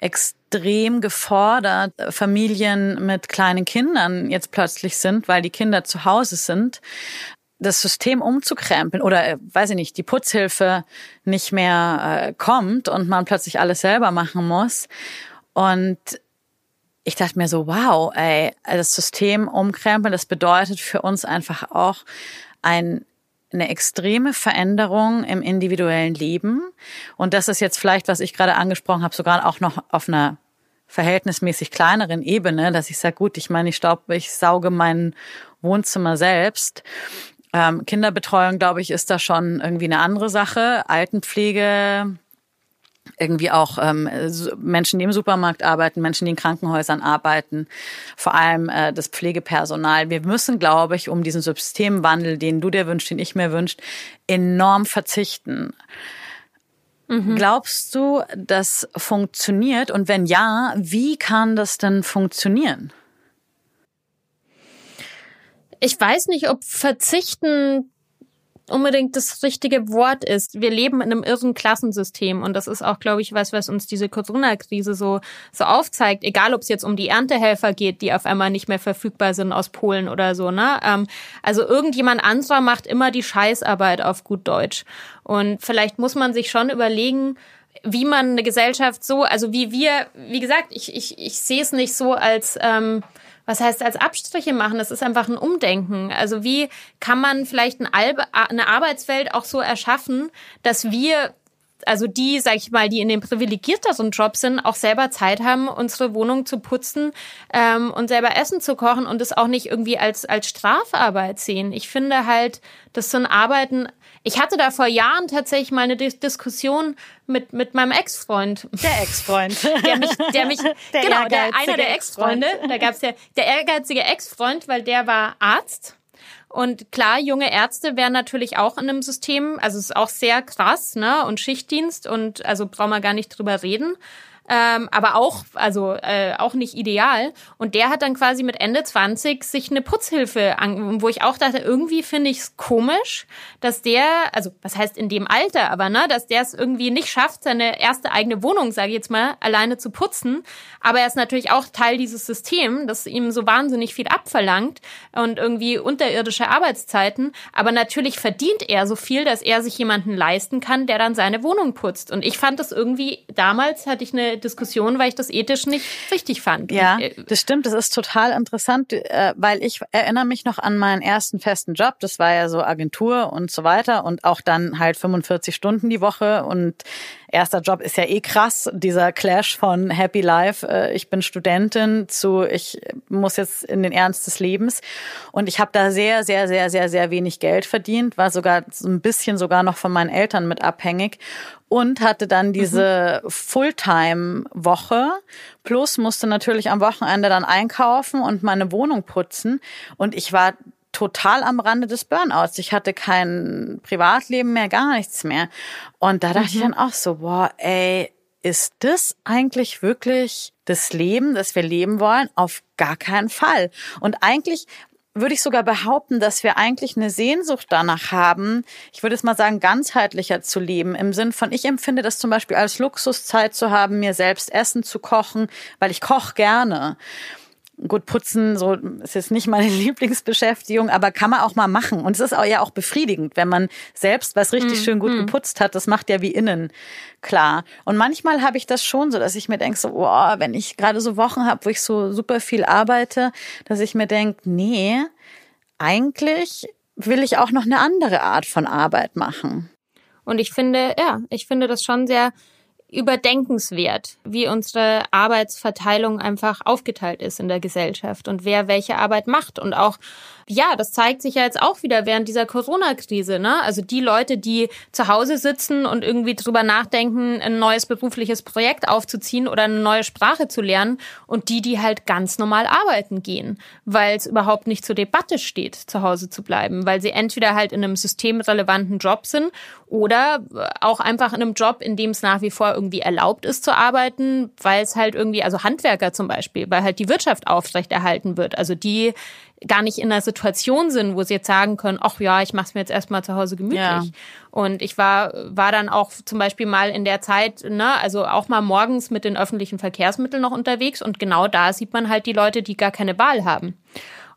extrem gefordert Familien mit kleinen Kindern jetzt plötzlich sind, weil die Kinder zu Hause sind das System umzukrempeln oder äh, weiß ich nicht, die Putzhilfe nicht mehr äh, kommt und man plötzlich alles selber machen muss. Und ich dachte mir so, wow, ey, das System umkrempeln, das bedeutet für uns einfach auch ein eine extreme Veränderung im individuellen Leben. Und das ist jetzt vielleicht, was ich gerade angesprochen habe, sogar auch noch auf einer verhältnismäßig kleineren Ebene, dass ich sage, gut, ich meine, ich staub, ich sauge mein Wohnzimmer selbst ähm, Kinderbetreuung, glaube ich, ist da schon irgendwie eine andere Sache. Altenpflege, irgendwie auch ähm, Menschen, die im Supermarkt arbeiten, Menschen, die in Krankenhäusern arbeiten, vor allem äh, das Pflegepersonal. Wir müssen, glaube ich, um diesen Systemwandel, den du dir wünschst, den ich mir wünscht, enorm verzichten. Mhm. Glaubst du, das funktioniert? Und wenn ja, wie kann das denn funktionieren? ich weiß nicht, ob verzichten unbedingt das richtige Wort ist. Wir leben in einem irren Klassensystem und das ist auch, glaube ich, was, was uns diese Corona-Krise so, so aufzeigt. Egal, ob es jetzt um die Erntehelfer geht, die auf einmal nicht mehr verfügbar sind aus Polen oder so, ne? Ähm, also irgendjemand anderer macht immer die Scheißarbeit auf gut Deutsch. Und vielleicht muss man sich schon überlegen, wie man eine Gesellschaft so, also wie wir, wie gesagt, ich, ich, ich sehe es nicht so als ähm, was heißt als Abstriche machen? Das ist einfach ein Umdenken. Also wie kann man vielleicht eine Arbeitswelt auch so erschaffen, dass wir also die, sag ich mal, die in dem privilegierteren Job sind, auch selber Zeit haben, unsere Wohnung zu putzen ähm, und selber Essen zu kochen und es auch nicht irgendwie als, als Strafarbeit sehen. Ich finde halt, das sind Arbeiten, ich hatte da vor Jahren tatsächlich mal eine Dis Diskussion mit, mit meinem Ex-Freund. Der Ex-Freund. Der mich, der mich, der genau, der, einer der Ex-Freunde. Da gab's ja der ehrgeizige Ex-Freund, weil der war Arzt. Und klar, junge Ärzte wären natürlich auch in einem System, also es ist auch sehr krass, ne? Und Schichtdienst und also brauchen wir gar nicht drüber reden ähm, aber auch, also äh, auch nicht ideal. Und der hat dann quasi mit Ende 20 sich eine Putzhilfe an, wo ich auch dachte, irgendwie finde ich es komisch, dass der, also was heißt in dem Alter, aber ne, dass der es irgendwie nicht schafft, seine erste eigene Wohnung, sage ich jetzt mal, alleine zu putzen. Aber er ist natürlich auch Teil dieses Systems, das ihm so wahnsinnig viel abverlangt und irgendwie unterirdische Arbeitszeiten. Aber natürlich verdient er so viel, dass er sich jemanden leisten kann, der dann seine Wohnung putzt. Und ich fand das irgendwie, damals hatte ich eine Diskussion, weil ich das ethisch nicht richtig fand. Ja, äh, das stimmt. Das ist total interessant, äh, weil ich erinnere mich noch an meinen ersten festen Job. Das war ja so Agentur und so weiter und auch dann halt 45 Stunden die Woche und erster Job ist ja eh krass, dieser Clash von Happy Life, äh, ich bin Studentin zu ich muss jetzt in den Ernst des Lebens und ich habe da sehr sehr sehr sehr sehr wenig Geld verdient, war sogar so ein bisschen sogar noch von meinen Eltern mit abhängig und hatte dann diese mhm. Fulltime-Woche. Plus musste natürlich am Wochenende dann einkaufen und meine Wohnung putzen. Und ich war total am Rande des Burnouts. Ich hatte kein Privatleben mehr, gar nichts mehr. Und da dachte mhm. ich dann auch so, boah, ey, ist das eigentlich wirklich das Leben, das wir leben wollen? Auf gar keinen Fall. Und eigentlich würde ich sogar behaupten, dass wir eigentlich eine Sehnsucht danach haben, ich würde es mal sagen, ganzheitlicher zu leben. Im Sinn von, ich empfinde das zum Beispiel als Luxuszeit zu haben, mir selbst Essen zu kochen, weil ich koche gerne. Gut, putzen, so ist jetzt nicht meine Lieblingsbeschäftigung, aber kann man auch mal machen. Und es ist auch ja auch befriedigend, wenn man selbst was richtig mm, schön gut mm. geputzt hat. Das macht ja wie innen klar. Und manchmal habe ich das schon so, dass ich mir denke, so, oh, wenn ich gerade so Wochen habe, wo ich so super viel arbeite, dass ich mir denke, nee, eigentlich will ich auch noch eine andere Art von Arbeit machen. Und ich finde, ja, ich finde das schon sehr überdenkenswert, wie unsere Arbeitsverteilung einfach aufgeteilt ist in der Gesellschaft und wer welche Arbeit macht und auch ja, das zeigt sich ja jetzt auch wieder während dieser Corona-Krise, ne? Also die Leute, die zu Hause sitzen und irgendwie drüber nachdenken, ein neues berufliches Projekt aufzuziehen oder eine neue Sprache zu lernen und die, die halt ganz normal arbeiten gehen, weil es überhaupt nicht zur Debatte steht, zu Hause zu bleiben, weil sie entweder halt in einem systemrelevanten Job sind oder auch einfach in einem Job, in dem es nach wie vor irgendwie erlaubt ist zu arbeiten, weil es halt irgendwie, also Handwerker zum Beispiel, weil halt die Wirtschaft aufrechterhalten wird. Also die gar nicht in einer Situation sind, wo sie jetzt sagen können, ach ja, ich mache es mir jetzt erstmal zu Hause gemütlich. Ja. Und ich war, war dann auch zum Beispiel mal in der Zeit, ne, also auch mal morgens mit den öffentlichen Verkehrsmitteln noch unterwegs und genau da sieht man halt die Leute, die gar keine Wahl haben.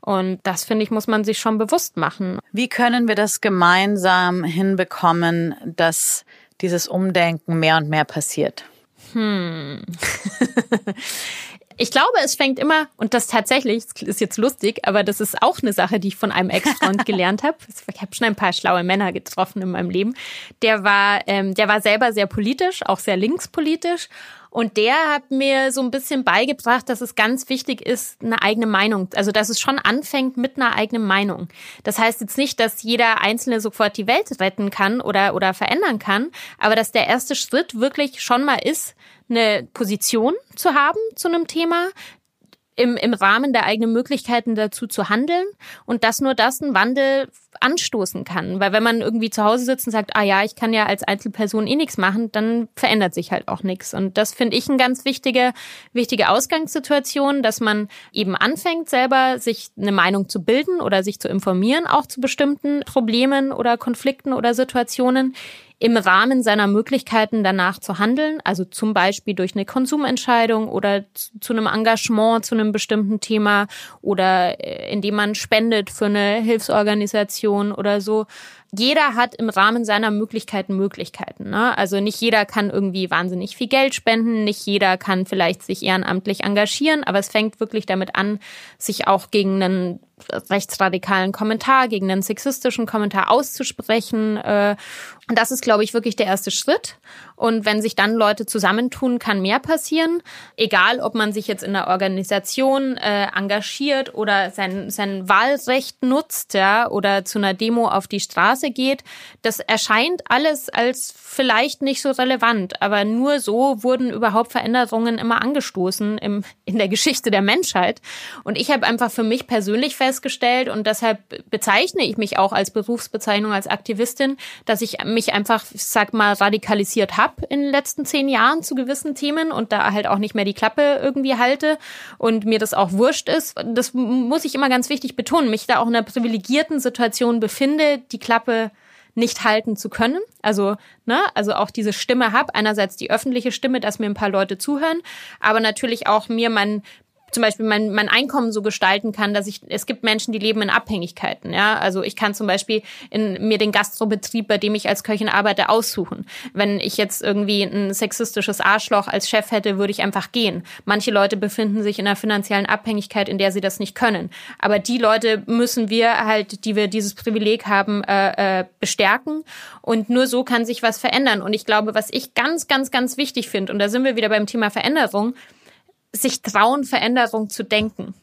Und das, finde ich, muss man sich schon bewusst machen. Wie können wir das gemeinsam hinbekommen, dass dieses Umdenken mehr und mehr passiert? Hm. Ich glaube, es fängt immer, und das tatsächlich, das ist jetzt lustig, aber das ist auch eine Sache, die ich von einem Ex-Freund gelernt habe. Ich habe schon ein paar schlaue Männer getroffen in meinem Leben. Der war, ähm, der war selber sehr politisch, auch sehr linkspolitisch. Und der hat mir so ein bisschen beigebracht, dass es ganz wichtig ist, eine eigene Meinung, also dass es schon anfängt mit einer eigenen Meinung. Das heißt jetzt nicht, dass jeder Einzelne sofort die Welt retten kann oder, oder verändern kann, aber dass der erste Schritt wirklich schon mal ist, eine Position zu haben zu einem Thema, im, im Rahmen der eigenen Möglichkeiten dazu zu handeln und dass nur das einen Wandel anstoßen kann. Weil wenn man irgendwie zu Hause sitzt und sagt, ah ja, ich kann ja als Einzelperson eh nichts machen, dann verändert sich halt auch nichts. Und das finde ich eine ganz wichtige, wichtige Ausgangssituation, dass man eben anfängt, selber sich eine Meinung zu bilden oder sich zu informieren, auch zu bestimmten Problemen oder Konflikten oder Situationen im Rahmen seiner Möglichkeiten danach zu handeln, also zum Beispiel durch eine Konsumentscheidung oder zu einem Engagement zu einem bestimmten Thema oder äh, indem man spendet für eine Hilfsorganisation oder so jeder hat im Rahmen seiner Möglichkeiten Möglichkeiten. Ne? Also nicht jeder kann irgendwie wahnsinnig viel Geld spenden, nicht jeder kann vielleicht sich ehrenamtlich engagieren, aber es fängt wirklich damit an, sich auch gegen einen rechtsradikalen Kommentar, gegen einen sexistischen Kommentar auszusprechen. Äh, und das ist, glaube ich, wirklich der erste Schritt. Und wenn sich dann Leute zusammentun, kann mehr passieren. Egal, ob man sich jetzt in einer Organisation äh, engagiert oder sein, sein Wahlrecht nutzt, ja, oder zu einer Demo auf die Straße geht. Das erscheint alles als vielleicht nicht so relevant, aber nur so wurden überhaupt Veränderungen immer angestoßen im, in der Geschichte der Menschheit. Und ich habe einfach für mich persönlich festgestellt und deshalb bezeichne ich mich auch als Berufsbezeichnung als Aktivistin, dass ich mich einfach, sag mal, radikalisiert habe habe in den letzten zehn Jahren zu gewissen Themen und da halt auch nicht mehr die Klappe irgendwie halte und mir das auch wurscht ist. Das muss ich immer ganz wichtig betonen, mich da auch in einer privilegierten Situation befinde, die Klappe nicht halten zu können. Also, ne, also auch diese Stimme habe. Einerseits die öffentliche Stimme, dass mir ein paar Leute zuhören, aber natürlich auch mir mein zum Beispiel mein, mein Einkommen so gestalten kann, dass ich, es gibt Menschen, die leben in Abhängigkeiten, ja. Also ich kann zum Beispiel in, mir den Gastrobetrieb, bei dem ich als Köchin arbeite, aussuchen. Wenn ich jetzt irgendwie ein sexistisches Arschloch als Chef hätte, würde ich einfach gehen. Manche Leute befinden sich in einer finanziellen Abhängigkeit, in der sie das nicht können. Aber die Leute müssen wir halt, die wir dieses Privileg haben, äh, äh, bestärken. Und nur so kann sich was verändern. Und ich glaube, was ich ganz, ganz, ganz wichtig finde, und da sind wir wieder beim Thema Veränderung, sich trauen, Veränderung zu denken.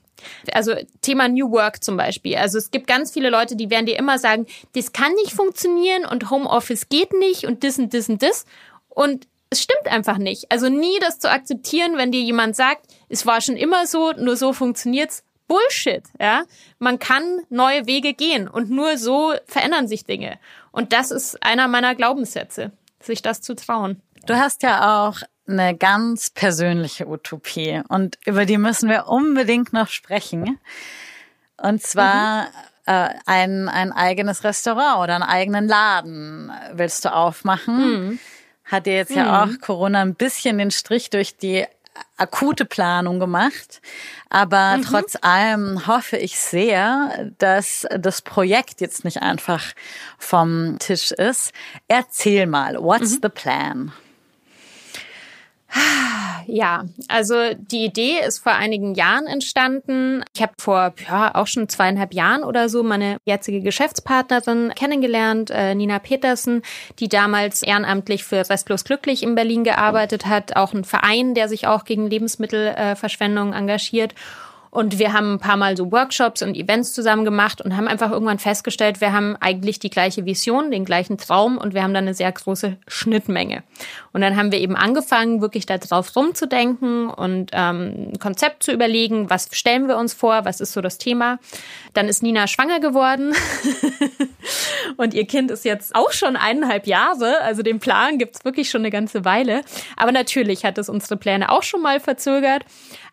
Also Thema New Work zum Beispiel. Also es gibt ganz viele Leute, die werden dir immer sagen, das kann nicht funktionieren und Homeoffice geht nicht und das und das und das. Und es stimmt einfach nicht. Also nie das zu akzeptieren, wenn dir jemand sagt, es war schon immer so, nur so funktioniert's. Bullshit, ja. Man kann neue Wege gehen und nur so verändern sich Dinge. Und das ist einer meiner Glaubenssätze, sich das zu trauen. Du hast ja auch eine ganz persönliche Utopie und über die müssen wir unbedingt noch sprechen. Und zwar mhm. äh, ein, ein eigenes Restaurant oder einen eigenen Laden willst du aufmachen. Mhm. Hat dir jetzt mhm. ja auch Corona ein bisschen den Strich durch die akute Planung gemacht. Aber mhm. trotz allem hoffe ich sehr, dass das Projekt jetzt nicht einfach vom Tisch ist. Erzähl mal, what's mhm. the plan? Ja. Also die Idee ist vor einigen Jahren entstanden. Ich habe vor ja, auch schon zweieinhalb Jahren oder so meine jetzige Geschäftspartnerin kennengelernt, äh, Nina Petersen, die damals ehrenamtlich für Restlos Glücklich in Berlin gearbeitet hat. Auch ein Verein, der sich auch gegen Lebensmittelverschwendung engagiert. Und wir haben ein paar Mal so Workshops und Events zusammen gemacht und haben einfach irgendwann festgestellt, wir haben eigentlich die gleiche Vision, den gleichen Traum und wir haben dann eine sehr große Schnittmenge. Und dann haben wir eben angefangen, wirklich darauf rumzudenken und ähm, ein Konzept zu überlegen, was stellen wir uns vor, was ist so das Thema. Dann ist Nina schwanger geworden und ihr Kind ist jetzt auch schon eineinhalb Jahre. Also den Plan gibt's wirklich schon eine ganze Weile. Aber natürlich hat es unsere Pläne auch schon mal verzögert.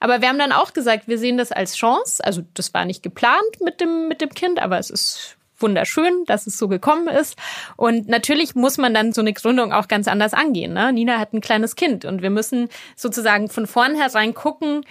Aber wir haben dann auch gesagt, wir sehen das als Chance. Also das war nicht geplant mit dem, mit dem Kind, aber es ist wunderschön, dass es so gekommen ist. Und natürlich muss man dann so eine Gründung auch ganz anders angehen. Ne? Nina hat ein kleines Kind und wir müssen sozusagen von vornherein gucken,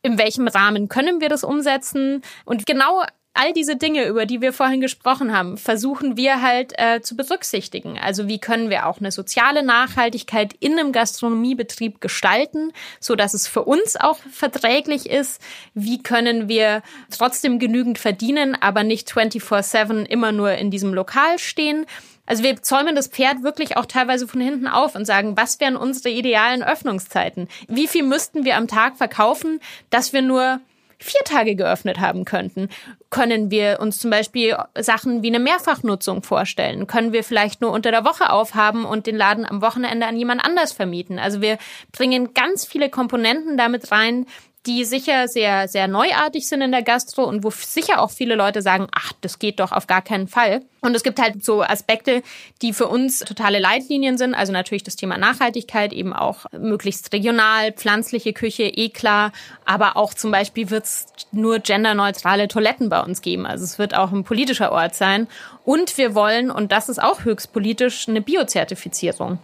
in welchem Rahmen können wir das umsetzen? Und genau all diese Dinge, über die wir vorhin gesprochen haben, versuchen wir halt äh, zu berücksichtigen. Also wie können wir auch eine soziale Nachhaltigkeit in einem Gastronomiebetrieb gestalten, so dass es für uns auch verträglich ist? Wie können wir trotzdem genügend verdienen, aber nicht 24/7 immer nur in diesem Lokal stehen? Also wir zäumen das Pferd wirklich auch teilweise von hinten auf und sagen, was wären unsere idealen Öffnungszeiten? Wie viel müssten wir am Tag verkaufen, dass wir nur vier Tage geöffnet haben könnten. Können wir uns zum Beispiel Sachen wie eine Mehrfachnutzung vorstellen? Können wir vielleicht nur unter der Woche aufhaben und den Laden am Wochenende an jemand anders vermieten? Also wir bringen ganz viele Komponenten damit rein, die sicher sehr, sehr neuartig sind in der Gastro und wo sicher auch viele Leute sagen, ach, das geht doch auf gar keinen Fall. Und es gibt halt so Aspekte, die für uns totale Leitlinien sind. Also natürlich das Thema Nachhaltigkeit, eben auch möglichst regional, pflanzliche Küche, eh klar. Aber auch zum Beispiel wird es nur genderneutrale Toiletten bei uns geben. Also es wird auch ein politischer Ort sein. Und wir wollen, und das ist auch höchst politisch, eine Biozertifizierung.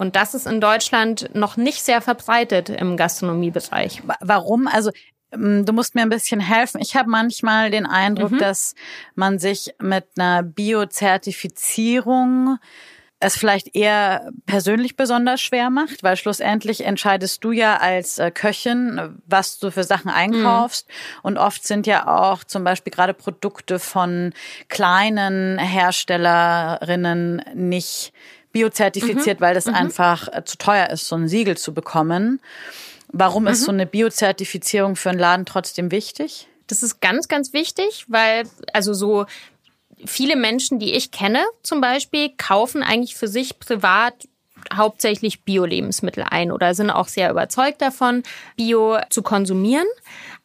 Und das ist in Deutschland noch nicht sehr verbreitet im Gastronomiebereich. Warum? Also ähm, Du musst mir ein bisschen helfen. Ich habe manchmal den Eindruck, mhm. dass man sich mit einer Biozertifizierung es vielleicht eher persönlich besonders schwer macht, weil schlussendlich entscheidest du ja als äh, Köchin, was du für Sachen einkaufst. Mhm. Und oft sind ja auch zum Beispiel gerade Produkte von kleinen Herstellerinnen nicht biozertifiziert, mhm. weil das mhm. einfach äh, zu teuer ist, so ein Siegel zu bekommen. Warum ist mhm. so eine Biozertifizierung für einen Laden trotzdem wichtig? Das ist ganz, ganz wichtig, weil also so viele Menschen, die ich kenne zum Beispiel, kaufen eigentlich für sich privat hauptsächlich Bio-Lebensmittel ein oder sind auch sehr überzeugt davon, Bio zu konsumieren.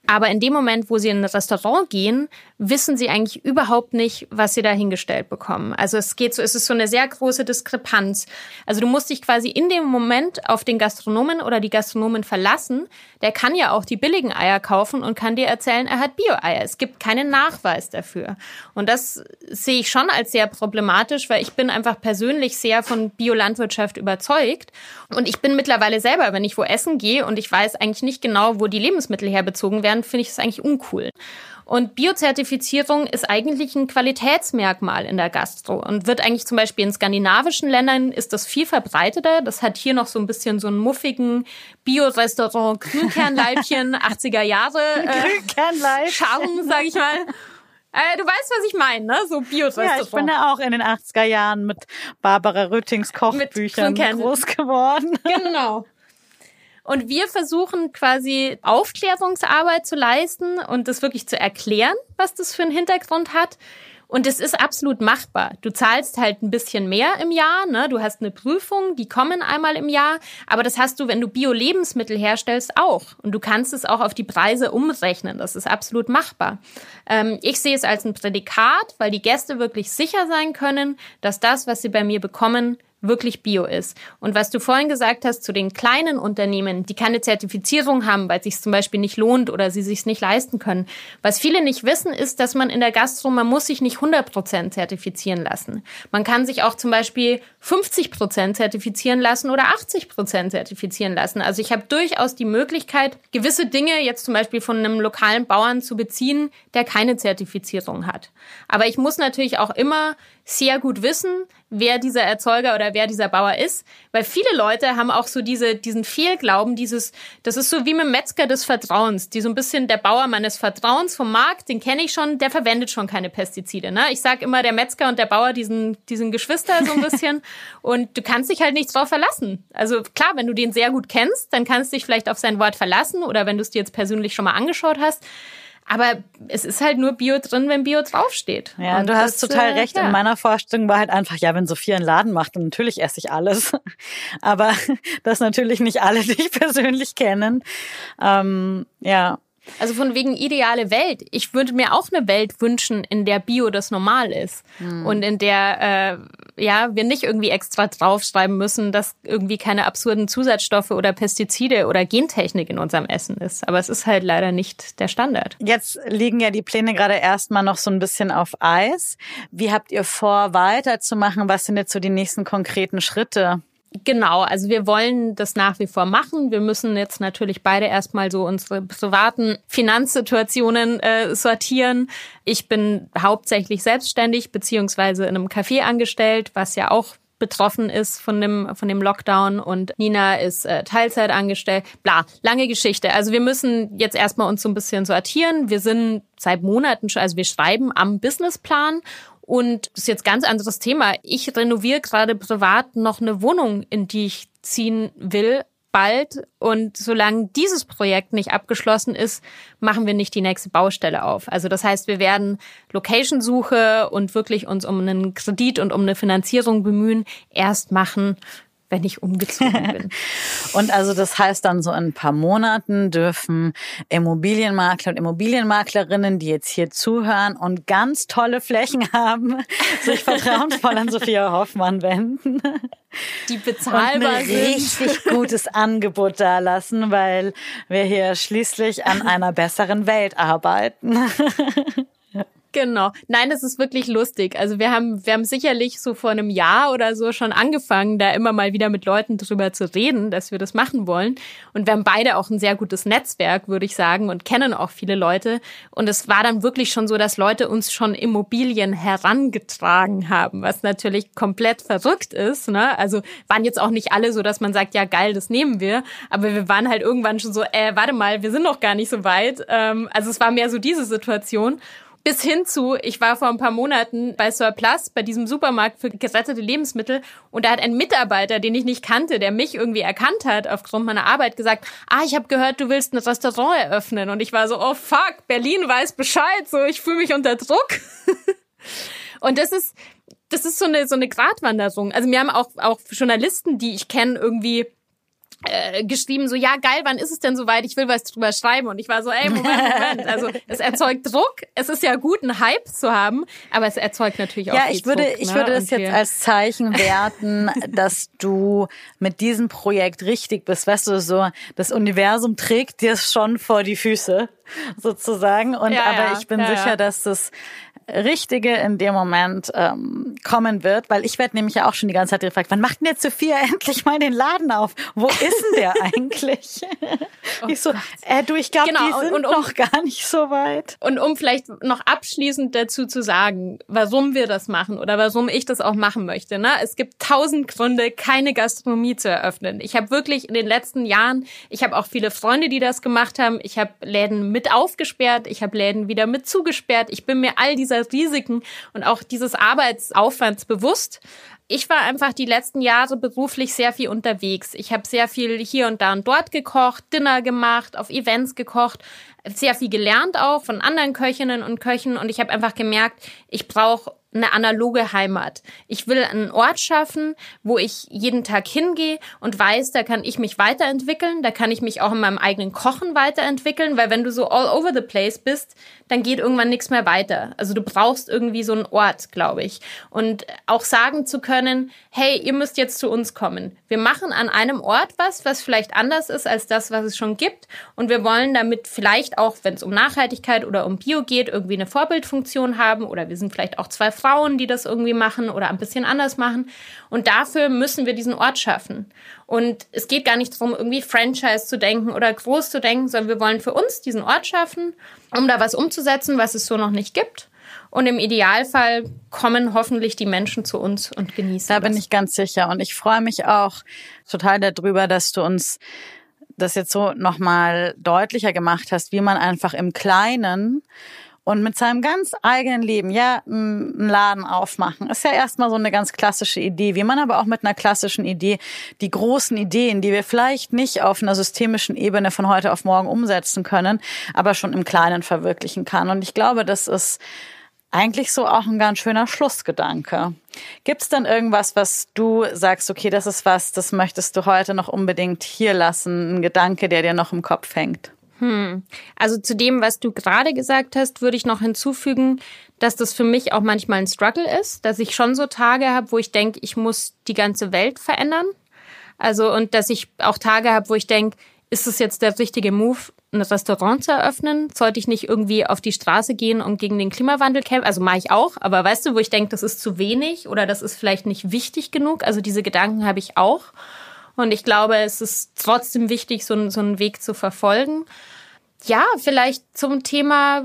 Aber in dem Moment, wo sie in ein Restaurant gehen, wissen sie eigentlich überhaupt nicht, was sie da hingestellt bekommen. Also es geht so, es ist so eine sehr große Diskrepanz. Also du musst dich quasi in dem Moment auf den Gastronomen oder die Gastronomen verlassen. Der kann ja auch die billigen Eier kaufen und kann dir erzählen, er hat Bio-Eier. Es gibt keinen Nachweis dafür. Und das sehe ich schon als sehr problematisch, weil ich bin einfach persönlich sehr von Biolandwirtschaft überzeugt. Und ich bin mittlerweile selber, wenn ich wo essen gehe und ich weiß eigentlich nicht genau, wo die Lebensmittel herbezogen werden, finde ich das eigentlich uncool. Und Biozertifizierung ist eigentlich ein Qualitätsmerkmal in der Gastro und wird eigentlich zum Beispiel in skandinavischen Ländern ist das viel verbreiteter. Das hat hier noch so ein bisschen so einen muffigen Bio-Restaurant Grünkernleibchen 80er Jahre äh, Charme, sag ich mal. Äh, du weißt, was ich meine, ne? So Bio-Restaurant. Ja, ich bin ja auch in den 80er Jahren mit Barbara Rüttings Kochbüchern groß geworden. Genau. Und wir versuchen quasi Aufklärungsarbeit zu leisten und das wirklich zu erklären, was das für einen Hintergrund hat. Und es ist absolut machbar. Du zahlst halt ein bisschen mehr im Jahr, ne? Du hast eine Prüfung, die kommen einmal im Jahr, aber das hast du, wenn du Bio-Lebensmittel herstellst, auch. Und du kannst es auch auf die Preise umrechnen. Das ist absolut machbar. Ähm, ich sehe es als ein Prädikat, weil die Gäste wirklich sicher sein können, dass das, was sie bei mir bekommen, wirklich bio ist. Und was du vorhin gesagt hast zu den kleinen Unternehmen, die keine Zertifizierung haben, weil es sich zum Beispiel nicht lohnt oder sie sich nicht leisten können. Was viele nicht wissen, ist, dass man in der Gastro, man muss sich nicht 100 Prozent zertifizieren lassen. Man kann sich auch zum Beispiel 50 Prozent zertifizieren lassen oder 80 Prozent zertifizieren lassen. Also ich habe durchaus die Möglichkeit, gewisse Dinge jetzt zum Beispiel von einem lokalen Bauern zu beziehen, der keine Zertifizierung hat. Aber ich muss natürlich auch immer sehr gut wissen, wer dieser Erzeuger oder wer dieser Bauer ist. Weil viele Leute haben auch so diese, diesen Fehlglauben, dieses, das ist so wie mit dem Metzger des Vertrauens, die so ein bisschen der Bauer meines Vertrauens vom Markt, den kenne ich schon, der verwendet schon keine Pestizide. Ne? Ich sage immer, der Metzger und der Bauer, diesen, diesen Geschwister so ein bisschen. und du kannst dich halt nicht drauf verlassen. Also klar, wenn du den sehr gut kennst, dann kannst du dich vielleicht auf sein Wort verlassen oder wenn du es dir jetzt persönlich schon mal angeschaut hast. Aber es ist halt nur Bio drin, wenn Bio draufsteht. Ja, und du hast das, total äh, recht. Ja. In meiner Vorstellung war halt einfach, ja, wenn Sophia einen Laden macht, dann natürlich esse ich alles. Aber das natürlich nicht alle, die ich persönlich kennen. Ähm, ja, also von wegen ideale Welt. Ich würde mir auch eine Welt wünschen, in der Bio das normal ist hm. und in der äh, ja wir nicht irgendwie extra draufschreiben müssen, dass irgendwie keine absurden Zusatzstoffe oder Pestizide oder Gentechnik in unserem Essen ist. Aber es ist halt leider nicht der Standard. Jetzt liegen ja die Pläne gerade erstmal noch so ein bisschen auf Eis. Wie habt ihr vor, weiterzumachen? Was sind jetzt so die nächsten konkreten Schritte? Genau, also wir wollen das nach wie vor machen. Wir müssen jetzt natürlich beide erstmal so unsere privaten Finanzsituationen äh, sortieren. Ich bin hauptsächlich selbstständig beziehungsweise in einem Café angestellt, was ja auch betroffen ist von dem von dem Lockdown und Nina ist äh, Teilzeit angestellt. Bla, lange Geschichte. Also wir müssen jetzt erstmal uns so ein bisschen sortieren. Wir sind seit Monaten schon, also wir schreiben am Businessplan und das ist jetzt ganz anderes Thema. Ich renoviere gerade privat noch eine Wohnung, in die ich ziehen will, bald. Und solange dieses Projekt nicht abgeschlossen ist, machen wir nicht die nächste Baustelle auf. Also das heißt, wir werden Location-Suche und wirklich uns um einen Kredit und um eine Finanzierung bemühen, erst machen, wenn ich umgezogen bin. und also das heißt dann so in ein paar Monaten dürfen Immobilienmakler und Immobilienmaklerinnen, die jetzt hier zuhören und ganz tolle Flächen haben, sich vertrauensvoll an Sophia Hoffmann wenden. Die bezahlbar und ein richtig gutes Angebot da lassen, weil wir hier schließlich an einer besseren Welt arbeiten. Genau. Nein, das ist wirklich lustig. Also wir haben, wir haben sicherlich so vor einem Jahr oder so schon angefangen, da immer mal wieder mit Leuten drüber zu reden, dass wir das machen wollen. Und wir haben beide auch ein sehr gutes Netzwerk, würde ich sagen, und kennen auch viele Leute. Und es war dann wirklich schon so, dass Leute uns schon Immobilien herangetragen haben, was natürlich komplett verrückt ist. Ne? Also waren jetzt auch nicht alle so, dass man sagt, ja geil, das nehmen wir. Aber wir waren halt irgendwann schon so, äh, warte mal, wir sind noch gar nicht so weit. Ähm, also es war mehr so diese Situation. Bis hin zu, ich war vor ein paar Monaten bei Surplus, bei diesem Supermarkt für gerettete Lebensmittel und da hat ein Mitarbeiter, den ich nicht kannte, der mich irgendwie erkannt hat aufgrund meiner Arbeit, gesagt, ah, ich habe gehört, du willst ein Restaurant eröffnen. Und ich war so, oh fuck, Berlin weiß Bescheid, so ich fühle mich unter Druck. und das ist, das ist so eine, so eine Gratwanderung. Also mir haben auch, auch Journalisten, die ich kenne, irgendwie äh, geschrieben, so, ja, geil, wann ist es denn soweit? Ich will was drüber schreiben. Und ich war so, ey, Moment, Moment. Also, es erzeugt Druck. Es ist ja gut, einen Hype zu haben, aber es erzeugt natürlich auch Ja, ich würde, Druck, ich ne? würde das jetzt als Zeichen werten, dass du mit diesem Projekt richtig bist. Weißt du, so, das Universum trägt dir schon vor die Füße, sozusagen. Und, ja, aber ich bin ja, sicher, dass das Richtige in dem Moment ähm, kommen wird, weil ich werde nämlich ja auch schon die ganze Zeit gefragt, wann macht denn jetzt Sophia endlich mal den Laden auf? Wo ist denn der eigentlich? oh ich so, äh, du, ich glaube, genau, die sind und, und um, noch gar nicht so weit. Und um vielleicht noch abschließend dazu zu sagen, warum wir das machen oder warum ich das auch machen möchte. Ne? Es gibt tausend Gründe, keine Gastronomie zu eröffnen. Ich habe wirklich in den letzten Jahren, ich habe auch viele Freunde, die das gemacht haben. Ich habe Läden mit aufgesperrt, ich habe Läden wieder mit zugesperrt. Ich bin mir all dieser dieser Risiken und auch dieses Arbeitsaufwands bewusst. Ich war einfach die letzten Jahre beruflich sehr viel unterwegs. Ich habe sehr viel hier und da und dort gekocht, Dinner gemacht, auf Events gekocht, sehr viel gelernt auch von anderen Köchinnen und Köchen und ich habe einfach gemerkt, ich brauche eine analoge Heimat. Ich will einen Ort schaffen, wo ich jeden Tag hingehe und weiß, da kann ich mich weiterentwickeln, da kann ich mich auch in meinem eigenen Kochen weiterentwickeln, weil wenn du so all over the place bist, dann geht irgendwann nichts mehr weiter. Also du brauchst irgendwie so einen Ort, glaube ich. Und auch sagen zu können, hey, ihr müsst jetzt zu uns kommen. Wir machen an einem Ort was, was vielleicht anders ist als das, was es schon gibt. Und wir wollen damit vielleicht auch, wenn es um Nachhaltigkeit oder um Bio geht, irgendwie eine Vorbildfunktion haben. Oder wir sind vielleicht auch zwei Frauen, die das irgendwie machen oder ein bisschen anders machen. Und dafür müssen wir diesen Ort schaffen. Und es geht gar nicht darum, irgendwie Franchise zu denken oder groß zu denken, sondern wir wollen für uns diesen Ort schaffen, um da was umzusetzen, was es so noch nicht gibt. Und im Idealfall kommen hoffentlich die Menschen zu uns und genießen. Da bin das. ich ganz sicher. Und ich freue mich auch total darüber, dass du uns das jetzt so nochmal deutlicher gemacht hast, wie man einfach im Kleinen und mit seinem ganz eigenen Leben, ja, einen Laden aufmachen, ist ja erstmal so eine ganz klassische Idee, wie man aber auch mit einer klassischen Idee die großen Ideen, die wir vielleicht nicht auf einer systemischen Ebene von heute auf morgen umsetzen können, aber schon im Kleinen verwirklichen kann. Und ich glaube, das ist eigentlich so auch ein ganz schöner Schlussgedanke. Gibt es denn irgendwas, was du sagst, okay, das ist was, das möchtest du heute noch unbedingt hier lassen, ein Gedanke, der dir noch im Kopf hängt? Hm. Also zu dem, was du gerade gesagt hast, würde ich noch hinzufügen, dass das für mich auch manchmal ein Struggle ist, dass ich schon so Tage habe, wo ich denke, ich muss die ganze Welt verändern. Also und dass ich auch Tage habe, wo ich denke, ist es jetzt der richtige Move, ein Restaurant zu eröffnen? Sollte ich nicht irgendwie auf die Straße gehen und gegen den Klimawandel kämpfen? Also mache ich auch, aber weißt du, wo ich denke, das ist zu wenig oder das ist vielleicht nicht wichtig genug? Also diese Gedanken habe ich auch. Und ich glaube, es ist trotzdem wichtig, so, so einen Weg zu verfolgen. Ja, vielleicht zum Thema,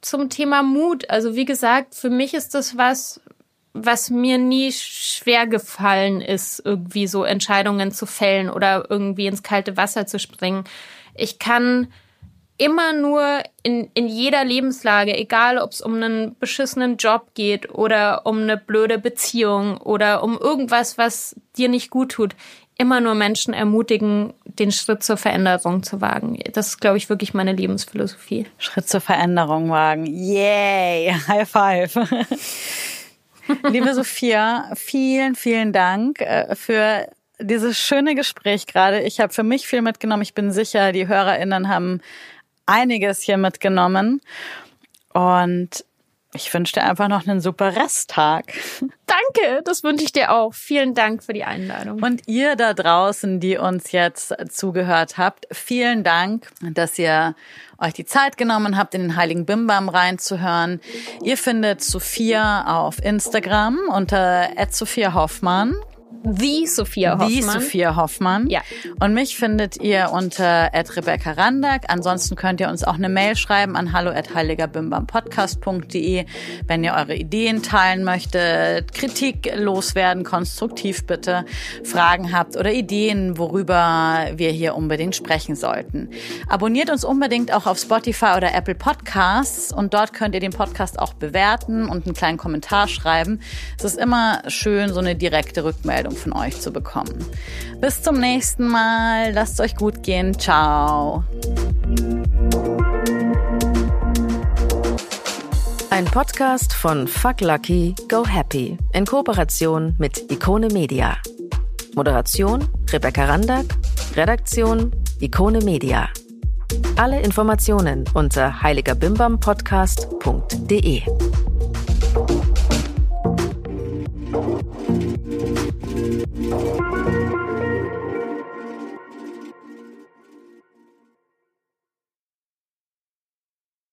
zum Thema Mut. Also wie gesagt, für mich ist das was, was mir nie schwer gefallen ist, irgendwie so Entscheidungen zu fällen oder irgendwie ins kalte Wasser zu springen. Ich kann immer nur in, in jeder Lebenslage, egal ob es um einen beschissenen Job geht oder um eine blöde Beziehung oder um irgendwas, was dir nicht gut tut, immer nur Menschen ermutigen, den Schritt zur Veränderung zu wagen. Das ist, glaube ich, wirklich meine Lebensphilosophie. Schritt zur Veränderung wagen. Yay! High five! Liebe Sophia, vielen, vielen Dank äh, für dieses schöne Gespräch gerade. Ich habe für mich viel mitgenommen. Ich bin sicher, die HörerInnen haben einiges hier mitgenommen. Und ich wünsche dir einfach noch einen super Resttag. Danke, das wünsche ich dir auch. Vielen Dank für die Einladung. Und ihr da draußen, die uns jetzt zugehört habt, vielen Dank, dass ihr euch die Zeit genommen habt, in den Heiligen Bimbam reinzuhören. Ihr findet Sophia auf Instagram unter Sophia Hoffmann. The Sophia Hoffmann. Die Sophia Hoffmann. Ja. Und mich findet ihr unter Rebecca Randack. Ansonsten könnt ihr uns auch eine Mail schreiben an hallo heiligerbimbampodcast.de, wenn ihr eure Ideen teilen möchtet, Kritik loswerden, konstruktiv bitte, Fragen habt oder Ideen, worüber wir hier unbedingt sprechen sollten. Abonniert uns unbedingt auch auf Spotify oder Apple Podcasts und dort könnt ihr den Podcast auch bewerten und einen kleinen Kommentar schreiben. Es ist immer schön, so eine direkte Rückmeldung Rückmeldung von euch zu bekommen. Bis zum nächsten Mal. Lasst euch gut gehen. Ciao. Ein Podcast von Fuck Lucky, Go Happy in Kooperation mit Ikone Media. Moderation Rebecca Randack, Redaktion Ikone Media. Alle Informationen unter heiligerbimbampodcast.de.